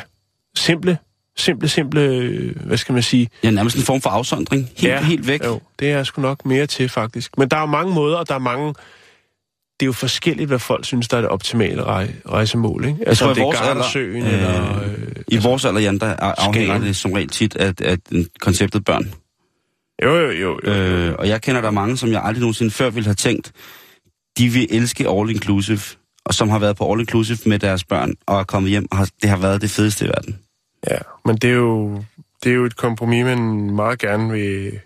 simple, simple, simple, øh, hvad skal man sige? Ja, nærmest en form for afsondring. Helt, ja, helt væk. Jo, det er sgu nok mere til, faktisk. Men der er jo mange måder, og der er mange... Det er jo forskelligt, hvad folk synes, der er det optimale rej, rejsemål, ikke? Altså, tror, om i det er alder, Gardasøen, øh, eller... Øh, I vores alder, Jan, der er- afhænger det som regel tit af, af konceptet børn. jo, jo, jo. jo. Øh, og jeg kender der mange, som jeg aldrig nogensinde før ville have tænkt, de vil elske all inclusive, og som har været på all inclusive med deres børn, og er kommet hjem, og har, det har været det fedeste i verden. Ja, men det er jo, det er jo et kompromis, man meget gerne vil,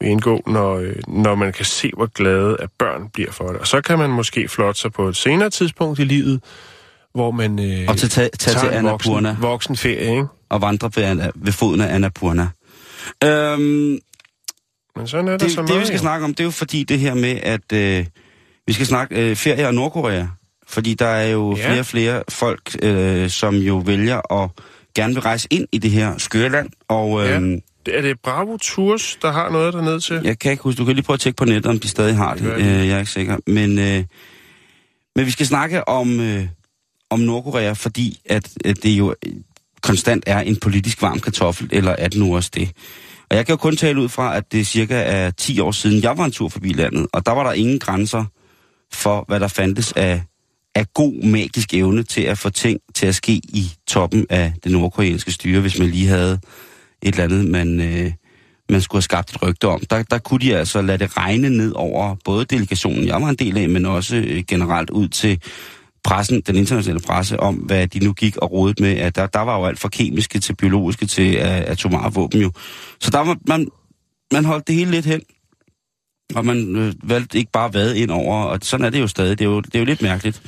vil indgå, når, øh, når man kan se, hvor glade at børn bliver for det. Og så kan man måske flotte sig på et senere tidspunkt i livet, hvor man øh, Og til tage, tage til tager en Annapurna voksen, voksen ferie, ikke? og vandre ved, ved foden af Annapurna. Øhm, Men sådan er det, det, så det, vi skal snakke om, det er jo fordi det her med, at øh, vi skal snakke øh, ferie og Nordkorea. Fordi der er jo Ja. flere og flere folk, øh, som jo vælger at gerne vil rejse ind i det her skøre land. Og Ja. øh, Er det Bravo Tours, der har noget dernede til? jeg kan ikke huske, du kan lige prøve at tjekke på nettet, om de stadig har det. Øh, jeg er ikke sikker. Men, øh, men vi skal snakke om, øh, om Nordkorea, fordi at, at det jo øh, konstant er en politisk varm kartoffel, eller er det nu også det? Og jeg kan jo kun tale ud fra, at det cirka er 10 år siden, jeg var en tur forbi landet, og der var der ingen grænser for, hvad der fandtes af, af god magisk evne til at få ting til at ske i toppen af det nordkoreanske styre, hvis man lige havde et eller andet, man, øh, man skulle have skabt et rygte om. Der, der kunne de altså lade det regne ned over både delegationen, jeg var en del af, men også øh, generelt ud til pressen, den internationale presse, om hvad de nu gik og rodede med, at der, der var jo alt fra kemiske til biologiske til uh, atomare våben jo. Så der var, man, man holdt det hele lidt hen, og man øh, valgte ikke bare vade ind over, og sådan er det jo stadig. Det er jo, det er jo lidt mærkeligt.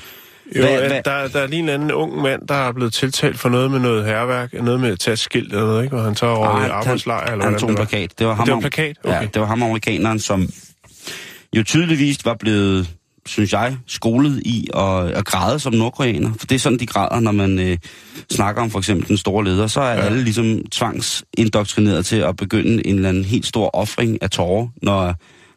Jo, hvad- Der, der er lige en anden ung mand, der er blevet tiltalt for noget med noget herværk, noget med at tage skilt eller noget, ikke? Hvor han tager over i han- arbejdslejr, eller han hvordan tog en plakat. Det var ham, Det var plakat? Ja, Okay. det var ham amerikaneren, som jo tydeligvis var blevet, synes jeg, skolet i at, at græde som nordkoreaner. For det er sådan, de græder, når man øh, snakker om for eksempel den store leder. Så er ja. Ja. alle ligesom tvangsindoktrineret til at begynde en eller anden helt stor offring af tårer, når,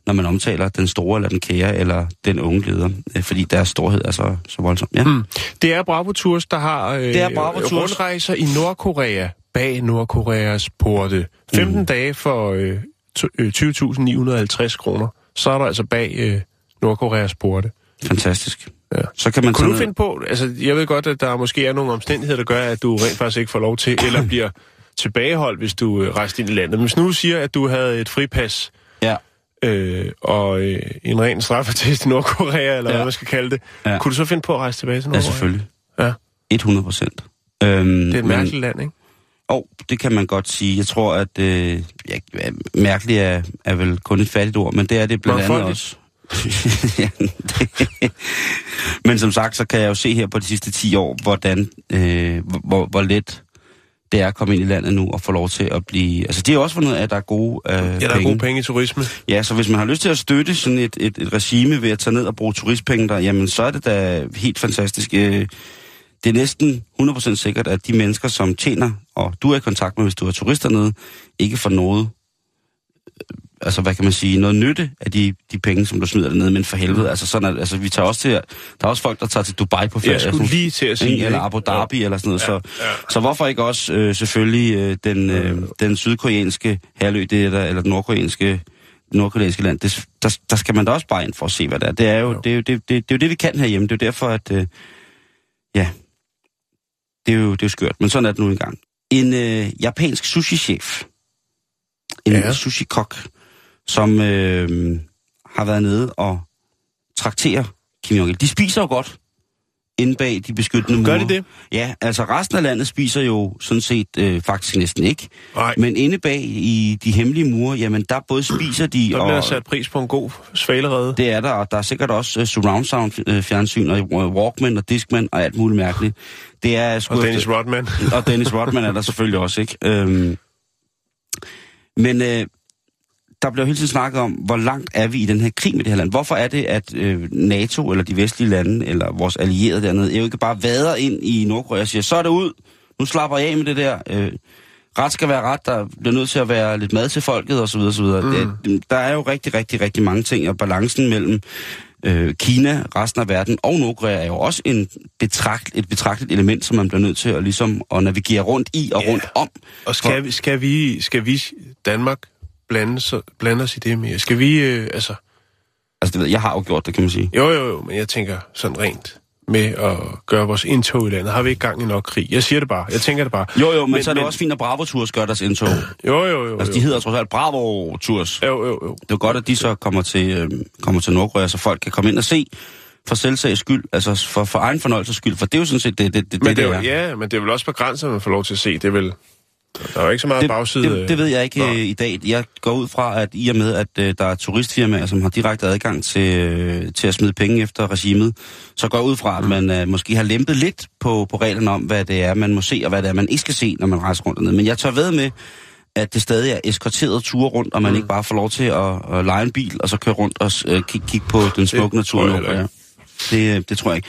når man omtaler den store, eller den kære, eller den unge leder. Øh, fordi deres storhed er så, så voldsom. Ja. Mm. Det er Bravo Tours, der har øh, Det er Bravo Tours. rundrejser i Nordkorea bag Nordkoreas porte. 15 Mm. dage for øh, to- øh, 20.950 kroner. Så er der altså bag øh, Nordkoreas porte. Fantastisk. Ja. Så kan man Kunne du finde på, altså jeg ved godt, at der måske er nogle omstændigheder, der gør, at du rent faktisk ikke får lov til, eller bliver [laughs] tilbageholdt, hvis du øh, rejser ind i landet. Men hvis nu siger, at du havde et fripas. Øh, og øh, en ren straffetest i Nordkorea, eller ja. Ja. hvad man skal kalde det, Ja. ja. kunne du så finde på at rejse tilbage til Ja, Nordkorea? selvfølgelig. Ja. 100 procent. Øhm, Det er et mærkeligt land, ikke? Og det kan man godt sige. Jeg tror, at øh, ja, mærkeligt er, er vel kun et fattigt ord, men det er det blandt andet også. [laughs] ja, det, [laughs] men som sagt, så kan jeg jo se her på de sidste 10 år, hvordan, øh, hvor, hvor let det er at komme ind i landet nu og få lov til at blive... Altså, de har også fundet at der er gode øh, Ja, der er penge. gode penge i turisme. Ja, så hvis man har lyst til at støtte sådan et, et, et regime ved at tage ned og bruge turistpenge der, jamen så er det da helt fantastisk. Øh, Det er næsten 100% sikkert, at de mennesker, som tjener, og du er i kontakt med, hvis du er turist dernede, ikke får noget, altså hvad kan man sige, noget nytte af de, de penge, som du smider dernede, men for helvede, altså sådan, at, altså vi tager også til, der er også folk, der tager til Dubai på ferie. Jeg skulle lige til at sige ikke? eller? Abu Dhabi eller sådan noget. Ja, så, ja. så hvorfor ikke også øh, selvfølgelig øh, den, øh, den sydkoreanske herlø, det er der, eller den nordkoreanske, nordkoreanske land, det, der, der skal man da også bare ind for at se, hvad det er. Det er jo, Jo. det, er jo, det, det, det, er jo det, vi kan herhjemme. Det er jo derfor, at øh, ja, det er, jo, det er jo skørt, men sådan er det nu engang. En øh, japansk sushi-chef, en Ja. ja. sushi-kok, som øh, har været nede og trakterer Kim Jong-il. De spiser jo godt inde bag de beskyttende mure. Gør de det? Ja, altså resten af landet spiser jo sådan set øh, faktisk næsten ikke. Nej, Men inde bag i de hemmelige mure, jamen der både spiser de, der og bliver sat pris på en god svalerede. det er der, og der er sikkert også uh, surround sound uh, fjernsyn, og uh, Walkman og Discman og alt muligt mærkeligt. Det er sgu Og Dennis efter- Rodman. og Dennis Rodman er der selvfølgelig også, ikke? Øhm, men øh, der bliver hele tiden snakket om, hvor langt er vi i den her krig med det her land. Hvorfor er det, at øh, NATO eller de vestlige lande, eller vores allierede dernede, jo ikke bare vader ind i Nordkorea og siger, så er det ud, nu slapper jeg af med det der. Øh, ret skal være ret, der bliver nødt til at være lidt mad til folket osv. osv. Mm. Det, der er jo rigtig, rigtig, rigtig mange ting, og balancen mellem øh, Kina, resten af verden og Nordkorea er jo også en betragt, et betragteligt element, som man bliver nødt til at, ligesom, at navigere rundt i og Ja. rundt om. Og skal, vi, skal, vi, skal vi, Danmark, blande, så, blande os i det mere? Skal vi, øh, altså... Altså, det ved, jeg, har jo gjort det, kan man sige. Jo, jo, jo, men jeg tænker sådan rent med at gøre vores indtog i landet. Har vi ikke gang i nok krig? Jeg siger det bare. Jeg tænker det bare. Jo, jo, men, Men- så er det men- også fint, at Bravo Tours gør deres indtog. [clears throat] Jo, jo, jo. Altså, de hedder trods alt Bravo Tours. Jo, jo, jo. Det er godt, at de så kommer til, øh, kommer til Nordkorea, så folk kan komme ind og se for selvsags skyld, altså for, for egen fornøjelses skyld, for det er jo sådan set det, det, det, Men det, det, det er, jo- ja, men det er vel også begrænset, at man får lov til at se. Det er vel... Der er jo ikke så meget det, bagside... det, det ved jeg ikke Nå. øh, i dag. Jeg går ud fra, at i og med, at øh, der er turistfirmaer, som har direkte adgang til, øh, til at smide penge efter regimet, så går jeg ud fra, at man øh, måske har lempet lidt på, på reglerne om, hvad det er, man må se, og hvad det er, man ikke skal se, når man rejser rundt dernede. Men jeg tør ved med, at det stadig er eskorteret ture rundt, og man mm. ikke bare får lov til at, at lege en bil, og så køre rundt og øh, kigge kig på den smukke natur. Nordkorea. Det, øh, det tror jeg ikke.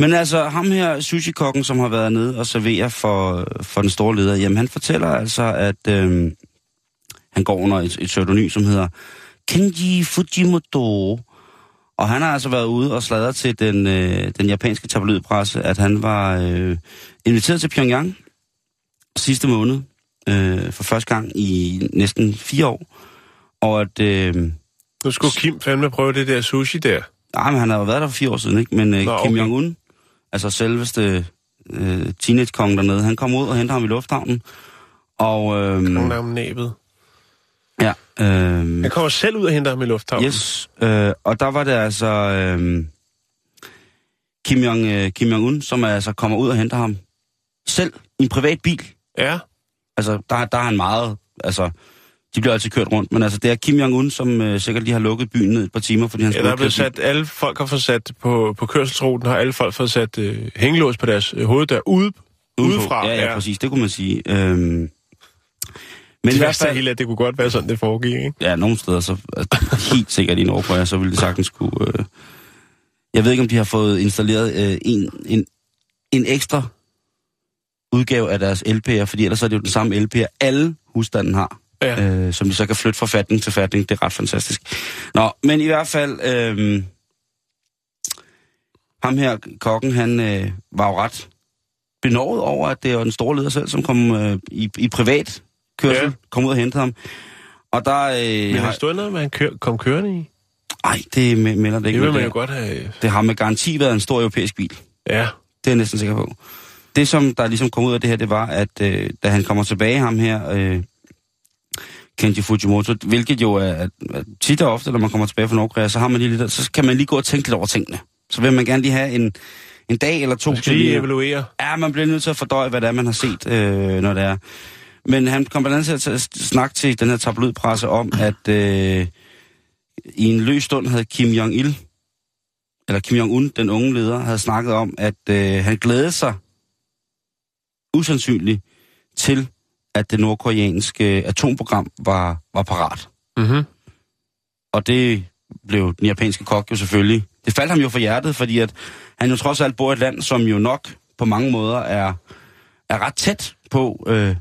Men altså, ham her, sushi-kokken, som har været nede og servere for, for den store leder, jamen han fortæller altså, at øhm, han går under et, et pseudonym, som hedder Kenji Fujimoto. Og han har altså været ude og sladret til den, øh, den japanske tabloidpresse, at han var øh, inviteret til Pyongyang sidste måned, øh, for første gang i næsten fire år. Og at, øh, Nu skulle Kim fandme prøve det der sushi der. nej, men han har jo været der for fire år siden, ikke? Men øh, Nå, Kim okay. Jong-un, altså selveste øh, teenage-kongen dernede, han kom ud og hentede ham i lufthavnen. Og, øh, Nogle om næbet. ja, øh, Han kommer selv ud og henter ham i lufthavnen. Yes, øh, og der var det altså øh, Kim, Jong, øh, Kim Jong-un, som altså kommer ud og henter ham selv i en privat bil. Ja. Altså, der, der er han meget, altså, de bliver altid kørt rundt, men altså, det er Kim Jong-un, som øh, sikkert lige har lukket byen ned et par timer, fordi han Ja, der er blevet sat, alle folk har fået sat på, på kørselsruten, har alle folk fået sat øh, hængelås på deres øh, hoved der ude, udefra. Ja, ja, præcis, det kunne man sige. Øhm, men Det værste er, at det kunne godt være sådan, det foregik, ikke? ja, nogle steder, så altså, helt sikkert i Nordkorea, så ville det sagtens kunne... Øh, jeg ved ikke, om de har fået installeret øh, en, en, en ekstra udgave af deres LP'er, fordi ellers er det jo den samme LP'er, alle husstanden har, Ja. øh, som de så kan flytte fra fatning til fatning. Det er ret fantastisk. Nå, men i hvert fald, øh, ham her, kokken, han øh, var jo ret benovet over, at det var den store leder selv, som kom øh, i, i privat kørsel, Ja. kom ud og hentede ham. Og der... Øh, Men har stået noget, man kør, kom kørende i? ej, det me- melder det Det ikke. vil med man det jo godt have... Det har med garanti været en stor europæisk bil. Ja. Det er jeg næsten sikker på. Det, som der ligesom kom ud af det her, det var, at øh, da han kommer tilbage, ham her, øh, Kenji Fujimoto, hvilket jo er, at, at tit og ofte, når man kommer tilbage fra Nordkorea, så, har man lige lidt, så kan man lige gå og tænke lidt over tingene. Så vil man gerne lige have en, en dag eller to skal lige evaluere. Ja, man bliver nødt til at fordøje, hvad det er, man har set, øh, når det er. Men han kom blandt andet til at snakke til den her tabloidpresse om, at øh, i en løs stund havde Kim Jong-il, eller Kim Jong-un, den unge leder, havde snakket om, at øh, han glædede sig usandsynligt til, at det nordkoreanske atomprogram var, var parat. Mm-hmm. Og det blev den japanske kok jo selvfølgelig. Det faldt ham jo for hjertet, fordi at han jo trods alt bor i et land, som jo nok på mange måder er, er ret tæt på, øh,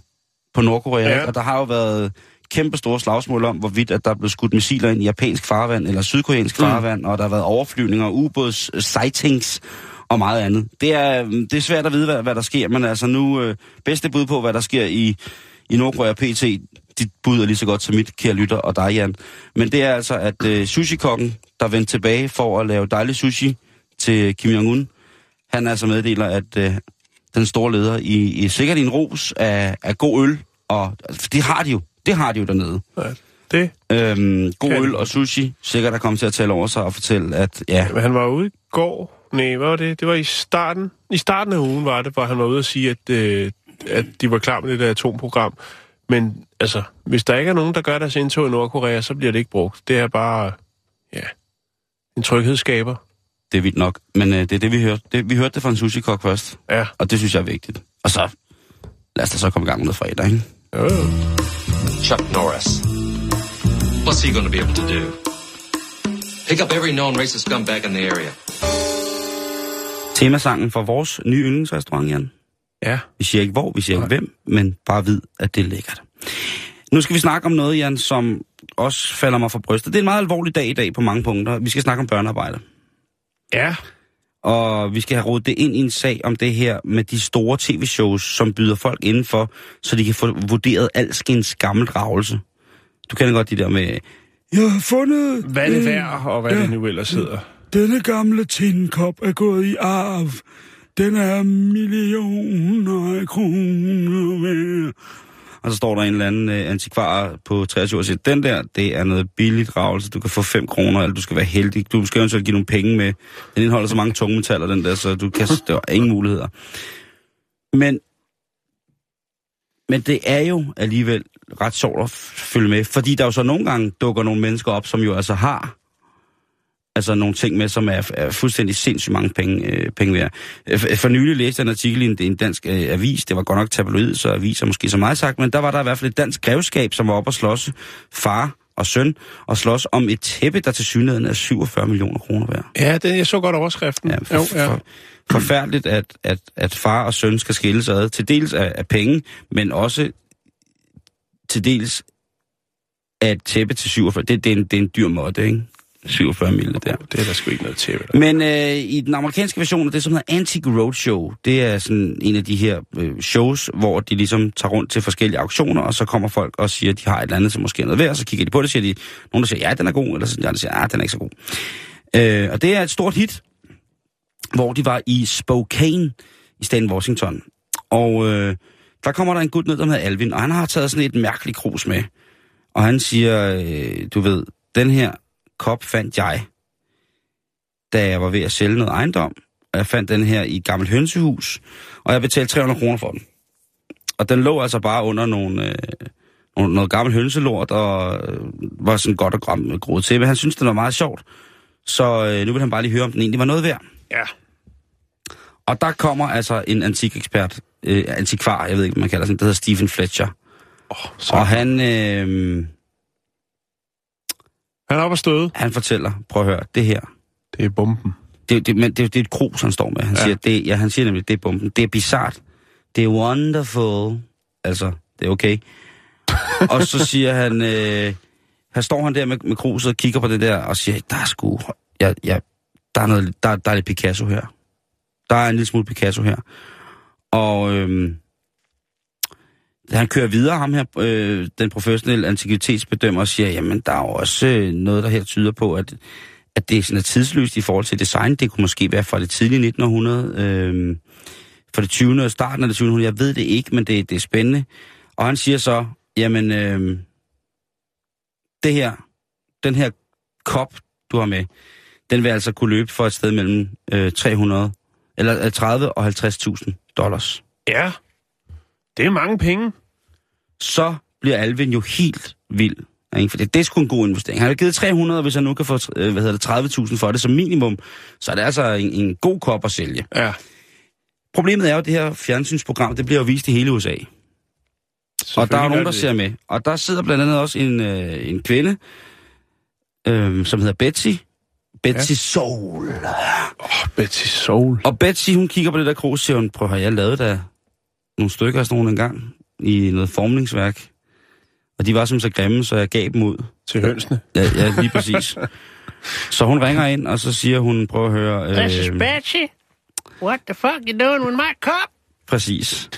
på Nordkorea. Ja. Og der har jo været kæmpe store slagsmål om, hvorvidt at der er blevet skudt missiler ind i japansk farvand eller sydkoreansk Mm. farvand, og der har været overflyvninger, ubåds øh, sightings og meget andet. Det er, det er svært at vide, hvad, hvad der sker, men altså nu øh, bedste bud på, hvad der sker i, i Nordkorea PT, dit bud er lige så godt som mit, kære lytter og dig, Jan. Men det er altså, at øh, sushi-kokken, der vendte tilbage for at lave dejlig sushi til Kim Jong-un, han altså meddeler, at øh, den store leder i, i sikkert i en ros af, af god øl, og altså, det har de jo, det har de jo dernede. Ja, det. Øhm, god øl og sushi, sikkert er kommet til at tale over sig og fortælle, at ja, Men han var ude i går. Nej, hvad var det? Det var i starten. I starten af ugen var det, hvor han var ude og sige, at, øh, at de var klar med det der atomprogram. Men altså, hvis der ikke er nogen, der gør deres indtog i Nordkorea, så bliver det ikke brugt. Det er bare, ja, en tryghedsskaber. det er vildt nok. Men øh, det er det, vi hørte. Det, vi hørte det fra en sushi-kok først, Ja. og det synes jeg er vigtigt. Og så, lad os da så komme i gang med noget fredag, ikke? Jo, jo. Chuck Norris. What's he going to be able to do? Pick up every known racist scumbag in the area. Temasangen for vores nye yndlingsrestaurant, Jan. Ja. Vi siger ikke hvor, vi siger ikke hvem, men bare vid, at det er lækkert. Nu skal vi snakke om noget, Jan, som også falder mig for brystet. Det er en meget alvorlig dag i dag på mange punkter. Vi skal snakke om børnearbejde. Ja. Og vi skal have rodet det ind i en sag om det her med de store tv-shows, som byder folk indenfor, så de kan få vurderet alskens gammel ravelse. Du kender godt de der med, jeg har fundet... Hvad er det værd, og hvad ja, det nu ellers hedder? Denne gamle tinkop er gået i arv. Den er millioner af kroner værd. Og så står der en eller anden øh, antikvar på 23 og siger, den der, det er noget billigt ravelse. Du kan få 5 kroner, eller du skal være heldig. Du skal eventuelt give nogle penge med. Den indeholder så mange tungmetaller, den der, så du kan, der er ingen muligheder. Men, men det er jo alligevel ret sjovt at følge med, fordi der jo så nogle gange dukker nogle mennesker op, som jo altså har altså nogle ting med, som er, er fuldstændig sindssygt mange penge, øh, penge værd. Øh, For, for nylig læste jeg en artikel i en, en dansk øh, avis, det var godt nok tabloid, så aviser måske så meget sagt, men der var der i hvert fald et dansk grevskab, som var oppe og slås far og søn, og slås om et tæppe, der til synligheden er 47 millioner kroner værd. Ja, det, jeg så godt overskriften. Ja, for, jo, ja. For, forfærdeligt, at, at, at far og søn skal skilles ad, til dels af, af penge, men også til dels af et tæppe til 47. Det, det, er, en, det er en dyr måtte, ikke? 47 mille der. Det er der sgu ikke noget til. Men øh, i den amerikanske version af det, som hedder Antique Roadshow, det er sådan en af de her øh, shows, hvor de ligesom tager rundt til forskellige auktioner, og så kommer folk og siger, at de har et eller andet, som måske er noget værd, og så kigger de på det, og siger de, nogen der siger, ja, den er god, eller så siger de, ja, den er ikke så god. Øh, og det er et stort hit, hvor de var i Spokane i staten Washington. Og øh, der kommer der en gut ned, der hedder Alvin, og han har taget sådan et mærkeligt krus med. Og han siger, øh, du ved, den her kop fandt jeg, da jeg var ved at sælge noget ejendom. Og jeg fandt den her i et gammelt hønsehus, og jeg betalte 300 kroner for den. Og den lå altså bare under nogle, øh, nogle, noget gammelt hønselort, og øh, var sådan godt og gram groet til. Men han syntes, det var meget sjovt. Så øh, nu vil han bare lige høre, om den egentlig var noget værd. Ja. Og der kommer altså en antikekspert, øh, antikvar, jeg ved ikke, hvad man kalder sådan, der hedder Stephen Fletcher. Oh, så. Og han, øh, Han er oppe støde. han fortæller, prøv at høre, det her, Det er bomben. det, det, men det, det er et krus, han står med. Han, Ja. ja. siger, det, ja, han siger nemlig, det er bomben. Det er bizart. Det er wonderful. Altså, det er okay. [laughs] og så siger han, øh, her står han der med, med kruset og kigger på det der, og siger, der er sgu, ja, ja, der, er noget, der, der er lidt Picasso her. Der er en lille smule Picasso her. Og øhm, han kører videre, ham her, øh, den professionelle antikvitetsbedømmer, og siger, jamen, der er jo også øh, noget, der her tyder på, at, at det er sådan er tidsløst i forhold til design. Det kunne måske være fra det tidlige 1900, øh, fra det 20. og starten af det 20. århundrede. Jeg ved det ikke, men det, det er spændende. Og han siger så, jamen, øh, det her, den her kop, du har med, den vil altså kunne løbe for et sted mellem øh, 300, eller øh, 30 og 50.000 dollars. Ja. Det er mange penge. Så bliver Alvin jo helt vild Ikke? For det, det er sgu en god investering. Han har givet 300, hvis han nu kan få øh, hvad hedder det, 30.000 for det som minimum, så er det altså en, en god kop at sælge. Ja. Problemet er jo, at det her fjernsynsprogram, det bliver jo vist i hele USA. Og der er nogen, der ser med. Og der sidder blandt andet også en, øh, en kvinde, øh, som hedder Betsy. Betsy ja. Soul. Oh, Betty Soul. Og Betsy, hun kigger på det der krus, og siger hun, prøv at jeg lavet der nogle stykker af sådan nogle engang i noget formningsværk. Og de var som så grimme, så jeg gav dem ud. Til hønsene. Ja, ja lige præcis. så hun ringer ind, og så siger hun, prøv at høre... This is Betsy. What the fuck you doing with my cup? Præcis.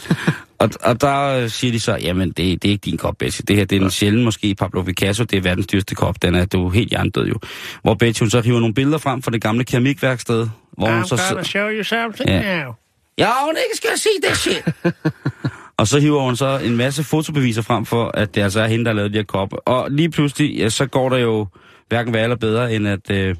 og, og der siger de så, jamen det, det er ikke din kop, Betsy. Det her det er en sjælden måske Pablo Picasso, det er verdens dyreste kop. Den er du er helt hjernedød jo. Hvor Betsy hun så hiver nogle billeder frem fra det gamle keramikværksted. Hvor hun I'm så, gonna show you something Ja. now. Ja, hun ikke skal se det shit. [laughs] og så hiver hun så en masse fotobeviser frem for, at det altså er hende, der har lavet de her kopper. Og lige pludselig, ja, så går der jo hverken værre eller bedre, end at, øh,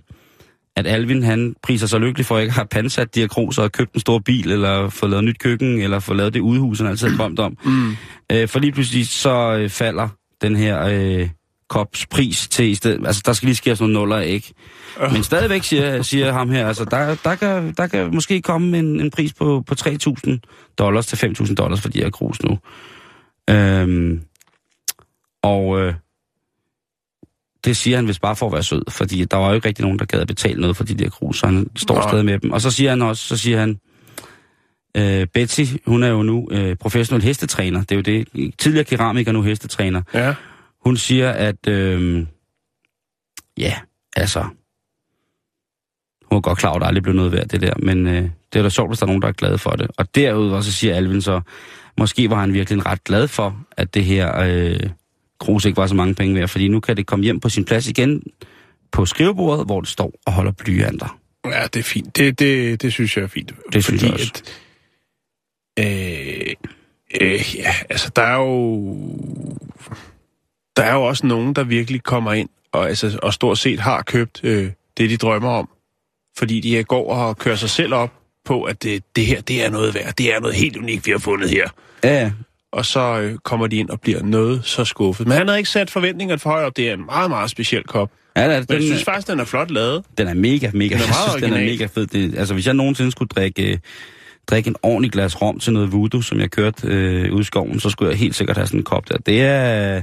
at Alvin, han priser sig lykkelig for at ikke have pansat diakroser og købt en stor bil, eller fået lavet nyt køkken, eller fået lavet det udehus, han altid har drømt om. Mm. Øh, for lige pludselig så øh, falder den her øh, kops pris til i stedet. Altså, der skal lige ske sådan nogle nuller, ikke? Men stadigvæk siger, [laughs] siger ham her, altså, der, der, kan, der kan måske komme en, en pris på, på 3.000 dollars til 5.000 dollars for de her krus nu. Øhm, og øh, det siger han vist bare for at være sød, fordi der var jo ikke rigtig nogen, der gad at betale noget for de der krus, så han står Nej. stadig med dem. Og så siger han også, så siger han, øh, Betsy, hun er jo nu øh, professionel hestetræner. Det er jo det. Tidligere keramiker, nu hestetræner. Ja. Hun siger, at øh, ja, altså, hun er godt klar over, at der aldrig blev noget værd, det der, men øh, det er da sjovt, hvis der er nogen, der er glade for det. Og derudover så siger Alvin så, måske var han virkelig ret glad for, at det her øh, krus ikke var så mange penge værd, fordi nu kan det komme hjem på sin plads igen på skrivebordet, hvor det står og holder blyanter. Ja, det er fint. Det, det, det synes jeg er fint. Det synes jeg også. At, øh, øh, ja, altså, der er jo... Der er jo også nogen, der virkelig kommer ind og, altså, og stort set har købt øh, det, de drømmer om. Fordi de går og kører sig selv op på, at det, det her, det er noget værd. Det er noget helt unikt, vi har fundet her. Ja, Og så øh, kommer de ind og bliver noget så skuffet. Men han havde ikke sat forventningerne for højt op. Det er en meget, meget speciel kop. ja den, Men jeg den, synes faktisk, den er flot lavet. den er mega, mega, Den er jeg synes, den er mega fed. Det, altså, hvis jeg nogensinde skulle drikke, øh, drikke en ordentlig glas rom til noget voodoo, som jeg kørte øh, ud i skoven, så skulle jeg helt sikkert have sådan en kop der. Det er,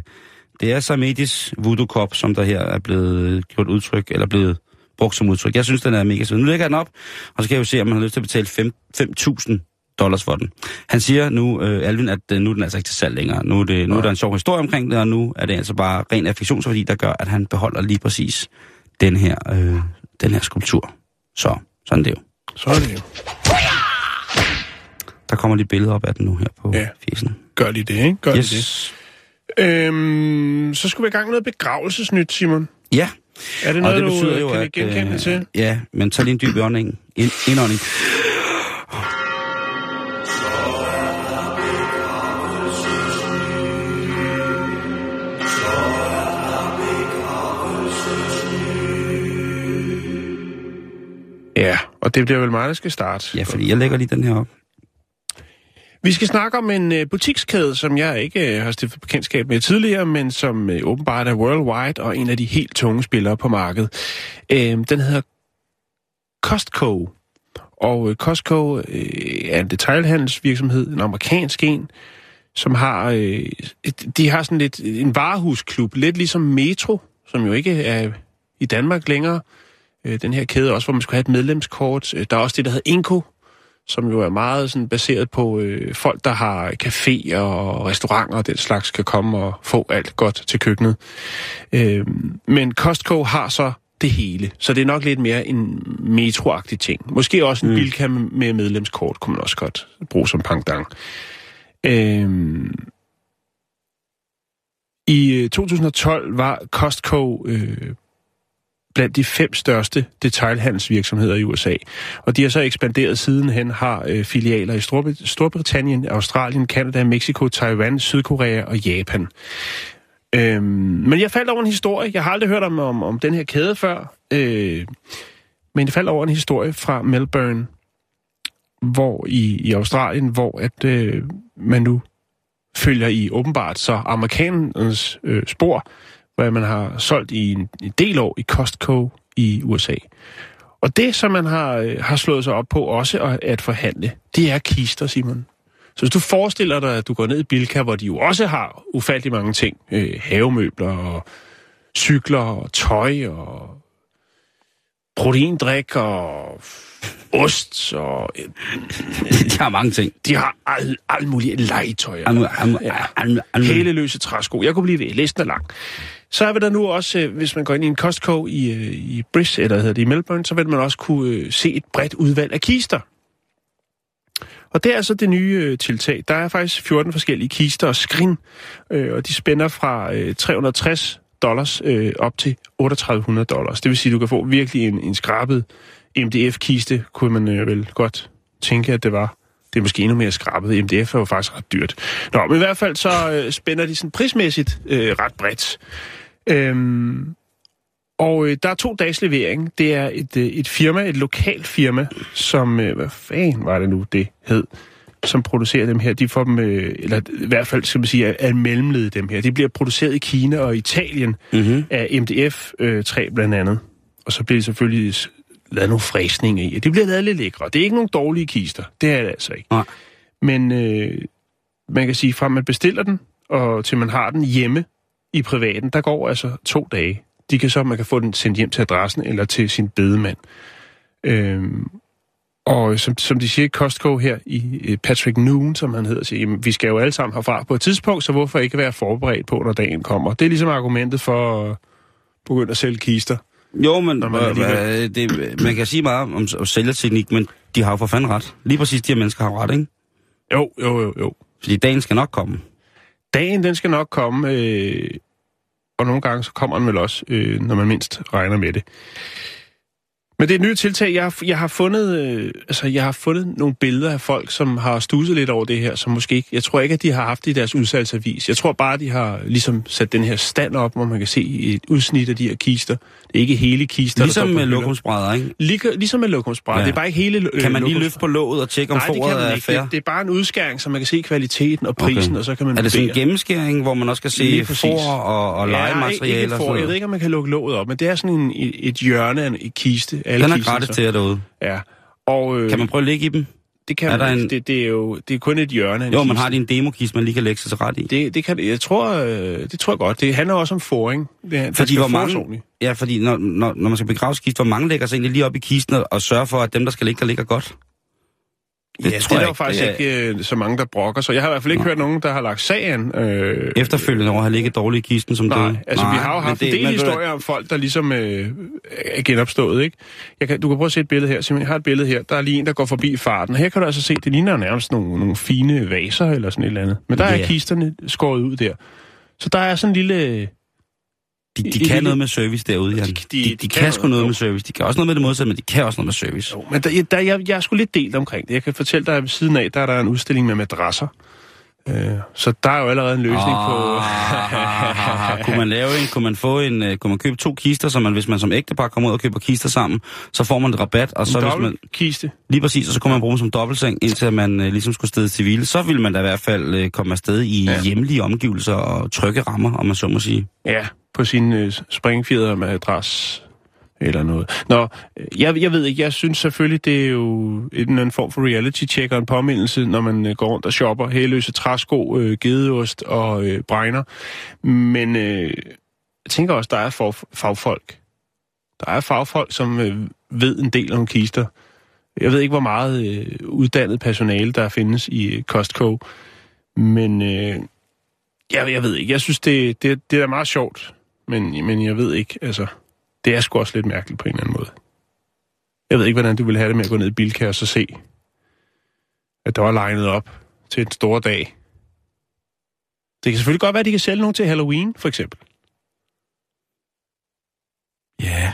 det er Samedis voodoo-kop, som der her er blevet gjort udtryk, eller blevet brugt som udtryk. Jeg synes, den er mega sød. Nu lægger jeg den op, og så kan jeg jo se, om man har lyst til at betale fem- 5.000 dollars for den. Han siger nu, øh, Alvin, at øh, nu er den altså ikke til salg længere. Nu er, det, nu er der en sjov historie omkring det, og nu er det altså bare ren affektionsværdi, der gør, at han beholder lige præcis den her, øh, den her skulptur. Så, sådan det jo. Så er det jo. Der kommer lige billeder op af den nu her på Ja. fjesen. Gør de det, ikke? Gør de det. Yes. Øhm, så skulle vi i gang med noget begravelsesnyt, Simon. Ja, Er det og noget, det betyder du jo, øh, kan at, genkende øh, til? Ja, men tag lige en dyb indånding. Ind, indånding. Ja, og det bliver vel mig, der skal starte. Ja, fordi jeg lægger lige den her op. Vi skal snakke om en øh, butikskæde, som jeg ikke øh, har stiftet bekendtskab med tidligere, men som øh, åbenbart er worldwide og en af de helt tunge spillere på markedet. Øh, den hedder Costco. Og øh, Costco øh, er en detailhandelsvirksomhed, en amerikansk en, som har, øh, de har sådan lidt en varehusklub, lidt ligesom Metro, som jo ikke er i Danmark længere. Øh, den her kæde også, hvor man skulle have et medlemskort. Øh, der er også det, der hedder Inco, som jo er meget sådan baseret på øh, folk, der har caféer og restauranter og den slags, kan komme og få alt godt til køkkenet. Øh, men Costco har så det hele, så det er nok lidt mere en metroagtig ting. Måske også en mm. Bilka med medlemskort, kunne man også godt bruge som pangdang. Øh, I øh, 2012 var Costco øh, blandt de fem største detailhandelsvirksomheder i USA. Og de har så ekspanderet sidenhen, har øh, filialer i Storbrit- Storbritannien, Australien, Kanada, Mexico, Taiwan, Sydkorea og Japan. Øhm, men jeg faldt over en historie. Jeg har aldrig hørt om, om, om den her kæde før. Øh, men jeg faldt over en historie fra Melbourne, hvor i, i Australien, hvor at øh, man nu følger i åbenbart så amerikanernes øh, spor, hvad man har solgt i en, en del år i Costco i USA. Og det, som man har, øh, har slået sig op på også at, at forhandle, det er kister, Simon. Så hvis du forestiller dig, at du går ned i Bilka, hvor de jo også har ufattelig mange ting, øh, havemøbler og cykler og tøj og proteindrik og ost og... øh, [laughs] De har mange ting. De har al, al muligt legetøj. Am, am, Ja. am, am, Hæleløse træsko. Jeg kunne blive ved. Listen er lang. Så vil der nu også, øh, hvis man går ind i en Costco i, øh, i Bris, eller hedder det i Melbourne, så vil man også kunne øh, se et bredt udvalg af kister. Og det er altså det nye tiltag. Der er faktisk 14 forskellige kister og skrin, og de spænder fra 360 dollars øh, op til 3800 dollars. Det vil sige, at du kan få virkelig en, en skrabet MDF-kiste, kunne man øh, vel godt tænke, at det var. Det er måske endnu mere skrabet. MDF er jo faktisk ret dyrt. Nå, men i hvert fald så øh, spænder de sådan prismæssigt øh, ret bredt. Øhm, og øh, der er to dages levering. Det er et, øh, et firma, et lokalt firma, som, øh, hvad fanden var det nu, det hed, som producerer dem her. De får dem, øh, eller i hvert fald skal man sige, er, er dem her. De bliver produceret i Kina og Italien mm-hmm. af MDF-træ blandt andet. Og så bliver det selvfølgelig lavet nogle fræsninger i. Det bliver lavet lidt lækre. Det er ikke nogle dårlige kister. Det er det altså ikke. Nej. Men øh, man kan sige, fra man bestiller den, og til man har den hjemme i privaten, der går altså to dage. De kan så, man kan få den sendt hjem til adressen eller til sin bedemand. Øhm, og som, som de siger i Costco her, i øh, Patrick Noon, som han hedder, siger, jamen, vi skal jo alle sammen herfra på et tidspunkt, så hvorfor ikke være forberedt på, når dagen kommer? Det er ligesom argumentet for at begynde at sælge kister. Jo, men man alligevel- det, man kan sige meget om, om sælgerteknik, men de har jo for fanden ret. Lige præcis de her mennesker har ret, ikke? Jo, jo, jo, jo. Fordi dagen skal nok komme. Dagen, den skal nok komme, øh, og nogle gange så kommer den vel også, øh, når man mindst regner med det. Men det er et nyt tiltag. Jeg har, jeg har fundet, øh, altså jeg har fundet nogle billeder af folk, som har studset lidt over det her, som måske ikke, jeg tror ikke, at de har haft det i deres udsalgsavis. Jeg tror bare, at de har ligesom sat den her stand op, hvor man kan se et udsnit af de her kister. Det er ikke hele kister. der Ligesom på med lokumsbrædder, ikke? Lige, ligesom med lokumsbrædder. Ja. Det er bare ikke hele øh, Kan man lige løfte på låget og tjekke, om Nej, det foråret man er ikke. fair? Det, det er bare en udskæring, så man kan se kvaliteten og prisen, Okay. og så kan man Er det sådan en gennemskæring, hvor man også kan se for og, og Ja, ikke, legemateriale ikke og for, jeg ved ikke, om man kan lukke låget op, men det er sådan en, et, hjørne af en kiste. Alle Den er gratis til jer derude. Ja. Og, øh, Kan man prøve at ligge i dem? det kan er man en- Det, det, er jo det er kun et hjørne Jo, man har din demokist, man lige kan lægge sig til ret i. Det, det kan, jeg tror, øh, det tror jeg godt. Det handler også om foring. Det, Fordi hvor mange, ordentligt. ja, fordi når, når, når man skal begrave kisten, hvor mange lægger sig egentlig lige op i kisten og, og sørger for, at dem, der skal ligge, der ligger godt? Det, ja, tror det er der jo faktisk Det er- ikke øh, så mange, der brokker. Så jeg har i hvert fald ikke Nå. hørt nogen, der har lagt sagen. Øh, Efterfølgende over have ligget dårligt i kisten, som Nej, døde. altså vi har jo haft en del historier om folk, der ligesom øh, er genopstået, ikke? Jeg kan, du kan prøve at se et billede her. Simon, jeg har et billede her. Der er lige en, der går forbi farten. Her kan du altså se, det ligner nærmest nogle, nogle fine vaser eller sådan et eller andet. Men der Ja. er kisterne skåret ud der. Så der er sådan en lille... De, de I- kan i- noget med service derude, Jan. De- De, de- de, de, kan kan sgu noget, jo. med service. De kan også noget med det modsatte, men de kan også noget med service. Jo, men der, der, jeg, jeg er sgu lidt delt omkring det. Jeg kan fortælle dig, at ved siden af, der er der en udstilling med madrasser. Øh, så der er jo allerede en løsning på... Ah, [laughs] kunne man lave en, kunne man få en, uh, kunne man købe to kister, så man, hvis man som ægtepar kommer ud og køber kister sammen, så får man et rabat, og så en hvis man, dobbeltkiste. lige præcis, og så kunne man bruge dem som dobbeltseng, indtil man uh, ligesom skulle sted til hvile. Så ville man da i hvert fald uh, komme afsted i ja. hjemlige omgivelser og trygge rammer, om man så må sige. Ja, på sin øh, springfjeder med adress eller noget. Nå, øh, jeg, jeg ved ikke, jeg synes selvfølgelig, det er jo en eller anden form for reality-check og en påmindelse, når man øh, går rundt og shopper hæløse træsko, øh, gedeost og øh, bregner. Men øh, jeg tænker også, der er for, fagfolk. Der er fagfolk, som øh, ved en del om kister. Jeg ved ikke, hvor meget øh, uddannet personale, der findes i øh, Costco. Men øh, jeg, jeg ved ikke. Jeg synes, det, det, det er meget sjovt. Men, men jeg ved ikke, altså... Det er sgu også lidt mærkeligt på en eller anden måde. Jeg ved ikke, hvordan du vil have det med at gå ned i Bilka og så se, at der var legnet op til en stor dag. Det kan selvfølgelig godt være, at de kan sælge nogen til Halloween, for eksempel. Ja.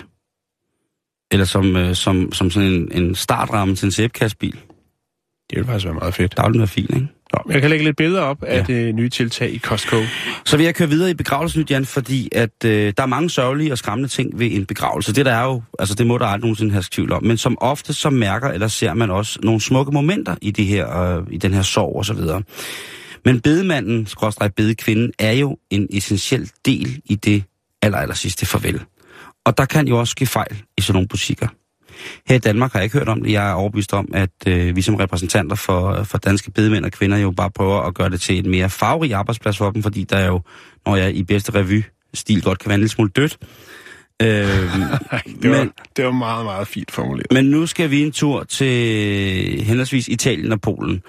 Eller som, øh, som, som sådan en, en startramme til en sæbkastbil. Det ville faktisk være meget fedt. Der ville være fin, ikke? Nå, jeg kan lægge lidt billeder op af Ja. det nye tiltag i Costco. Så vil jeg køre videre i begravelsen, Jan, fordi at øh, der er mange sørgelige og skræmmende ting ved en begravelse. Det der er jo, altså det må der aldrig nogensinde have tvivl om. Men som ofte så mærker eller ser man også nogle smukke momenter i, det her, øh, i den her sorg og så videre. Men bedemanden, skråstreg bedekvinden, er jo en essentiel del i det aller, aller sidste farvel. Og der kan jo også ske fejl i sådan nogle butikker. Her i Danmark har jeg ikke hørt om det. Jeg er overbevist om, at øh, vi som repræsentanter for, for danske bedemænd og kvinder jo bare prøver at gøre det til en mere farverig arbejdsplads for dem, fordi der er jo, når jeg i bedste revy-stil godt kan være en lille smule dødt. Øh, [laughs] det, var, men, det var meget, meget fint formuleret. men nu skal vi en tur til henholdsvis Italien og Polen.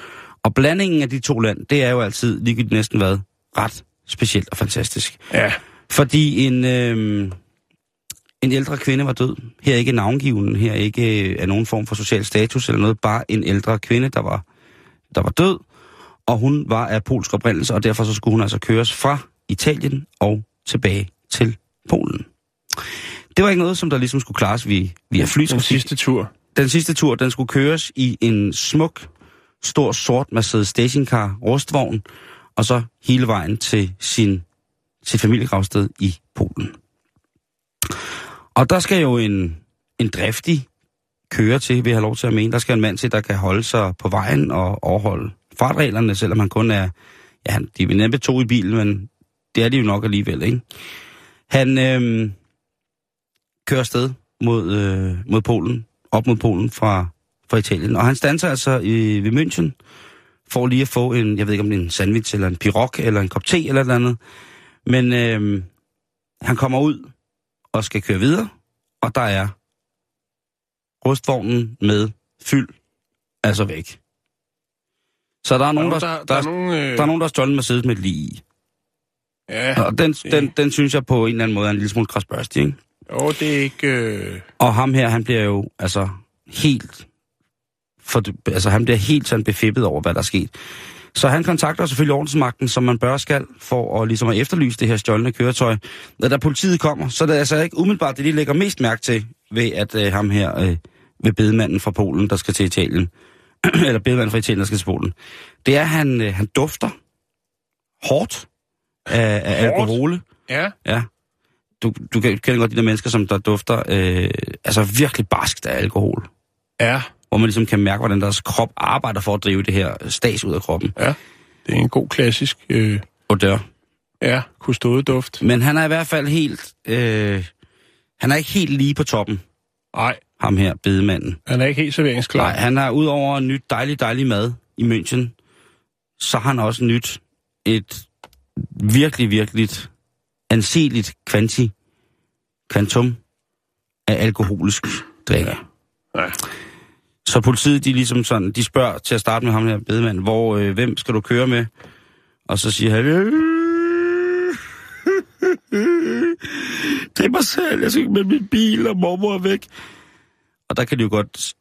Og blandingen af de to lande, det er jo altid ligegyldigt næsten hvad, ret specielt og fantastisk. Ja, Fordi en, øh, en ældre kvinde var død. Her er ikke navngiven, her er ikke øh, af nogen form for social status eller noget. Bare en ældre kvinde, der var, der var død. Og hun var af polsk oprindelse, og derfor så skulle hun altså køres fra Italien og tilbage til Polen. Det var ikke noget, som der ligesom skulle klares via, via den flytrafik. sidste tur. Den sidste tur, den skulle køres i en smuk, stor, sort Mercedes stationcar rustvogn, og så hele vejen til sin, sit familiegravsted i Polen. Og der skal jo en, en driftig kører til, vil jeg have lov til at mene. Der skal en mand til, der kan holde sig på vejen og overholde fartreglerne, selvom han kun er, ja, de er nemt næppe to i bilen, men det er de jo nok alligevel, ikke? Han øh, kører sted mod, øh, mod Polen, op mod Polen fra, fra Italien. Og han standser altså i, ved München for lige at få en, jeg ved ikke om det er en sandwich, eller en pirog, eller en kop te, eller et eller andet. Men øh, han kommer ud og skal køre videre, og der er rustvognen med fyld, altså væk. Så der er nogen, der, der, der, der, er nogen, øh, der, er nogen, der har stjålet Mercedes med lige i. Ja, Og den, den, den synes jeg på en eller anden måde er en lille smule krasbørstig, ikke? jo, det er ikke... Øh, Og ham her, han bliver jo altså helt... For, altså han bliver helt sådan befippet over, hvad der er sket. Så han kontakter selvfølgelig ordensmagten, som man bør skal, for at, ligesom at efterlyse det her stjålne køretøj. Når der politiet kommer, så er det altså ikke umiddelbart det, de lægger mest mærke til, ved at øh, ham her, øh, ved bedemanden fra Polen, der skal til Italien, [clears throat] eller bedemanden fra Italien, der skal til Polen, det er, at han, øh, han dufter hårdt af, af alkohol. ja, Ja. Du, du kender godt de der mennesker, som der dufter øh, altså virkelig barskt af alkohol. ja, Hvor man ligesom kan mærke, hvordan deres krop arbejder for at drive det her stas ud af kroppen. ja. Det er en god klassisk... Øh, Og dør. ja, kustodeduft. Men han er i hvert fald helt... Øh, han er ikke helt lige på toppen, Nej, ham her, bedemanden. han er ikke helt serveringsklar. Nej, han har udover nyt dejlig, dejlig mad i München, så har han også nyt et virkelig, virkelig anseligt kvanti, kvantum af alkoholisk drikke. Ja. Ja. Så politiet, de ligesom sådan, de spørger til at starte med ham her bedemand, hvor, øh, hvem skal du køre med? Og så siger han, det er mig selv, jeg skal med min bil, og mormor er væk. Og der kan de jo godt,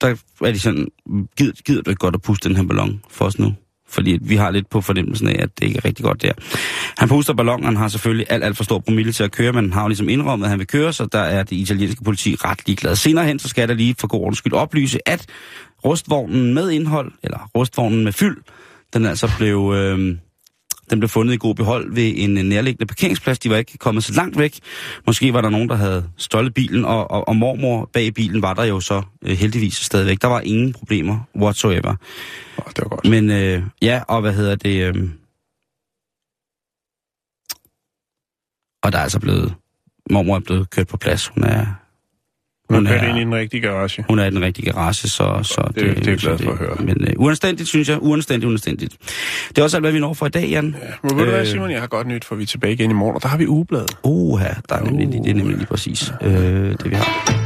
der er de sådan, gider, gider du ikke godt at puste den her ballon for os nu? Fordi vi har lidt på fornemmelsen af, at det ikke er rigtig godt der. Han puster ballongen, han har selvfølgelig alt, alt for stor promille til at køre, men han har jo ligesom indrømmet, at han vil køre, så der er det italienske politi ret ligeglad. Senere hen, så skal der lige for god ordens skyld oplyse, at rustvognen med indhold, eller rustvognen med fyld, den altså blev, øh, den blev fundet i god behold ved en nærliggende parkeringsplads. De var ikke kommet så langt væk. Måske var der nogen, der havde stjålet bilen, og, og, og mormor bag bilen var der jo så øh, heldigvis stadigvæk. Der var ingen problemer whatsoever. Oh, det var godt. Men øh, ja, og hvad hedder det? Øh... Og der er altså blevet... Mormor er blevet kørt på plads. Hun er, Hun hun er ind i den rigtige garage. hun er i den rigtige garage, så... så Det- det er jeg glad for at høre. Men øh, uanstændigt, synes jeg. Uanstændigt, uanstændigt. Det er også alt, hvad vi når for i dag, Jan. Ja, men ved du hvad, Øh. Simon, jeg har godt nyt, for vi er tilbage igen i morgen, og der har vi ugebladet. Uha, der er nemlig, lige- det er nemlig lige præcis øh, det, vi har.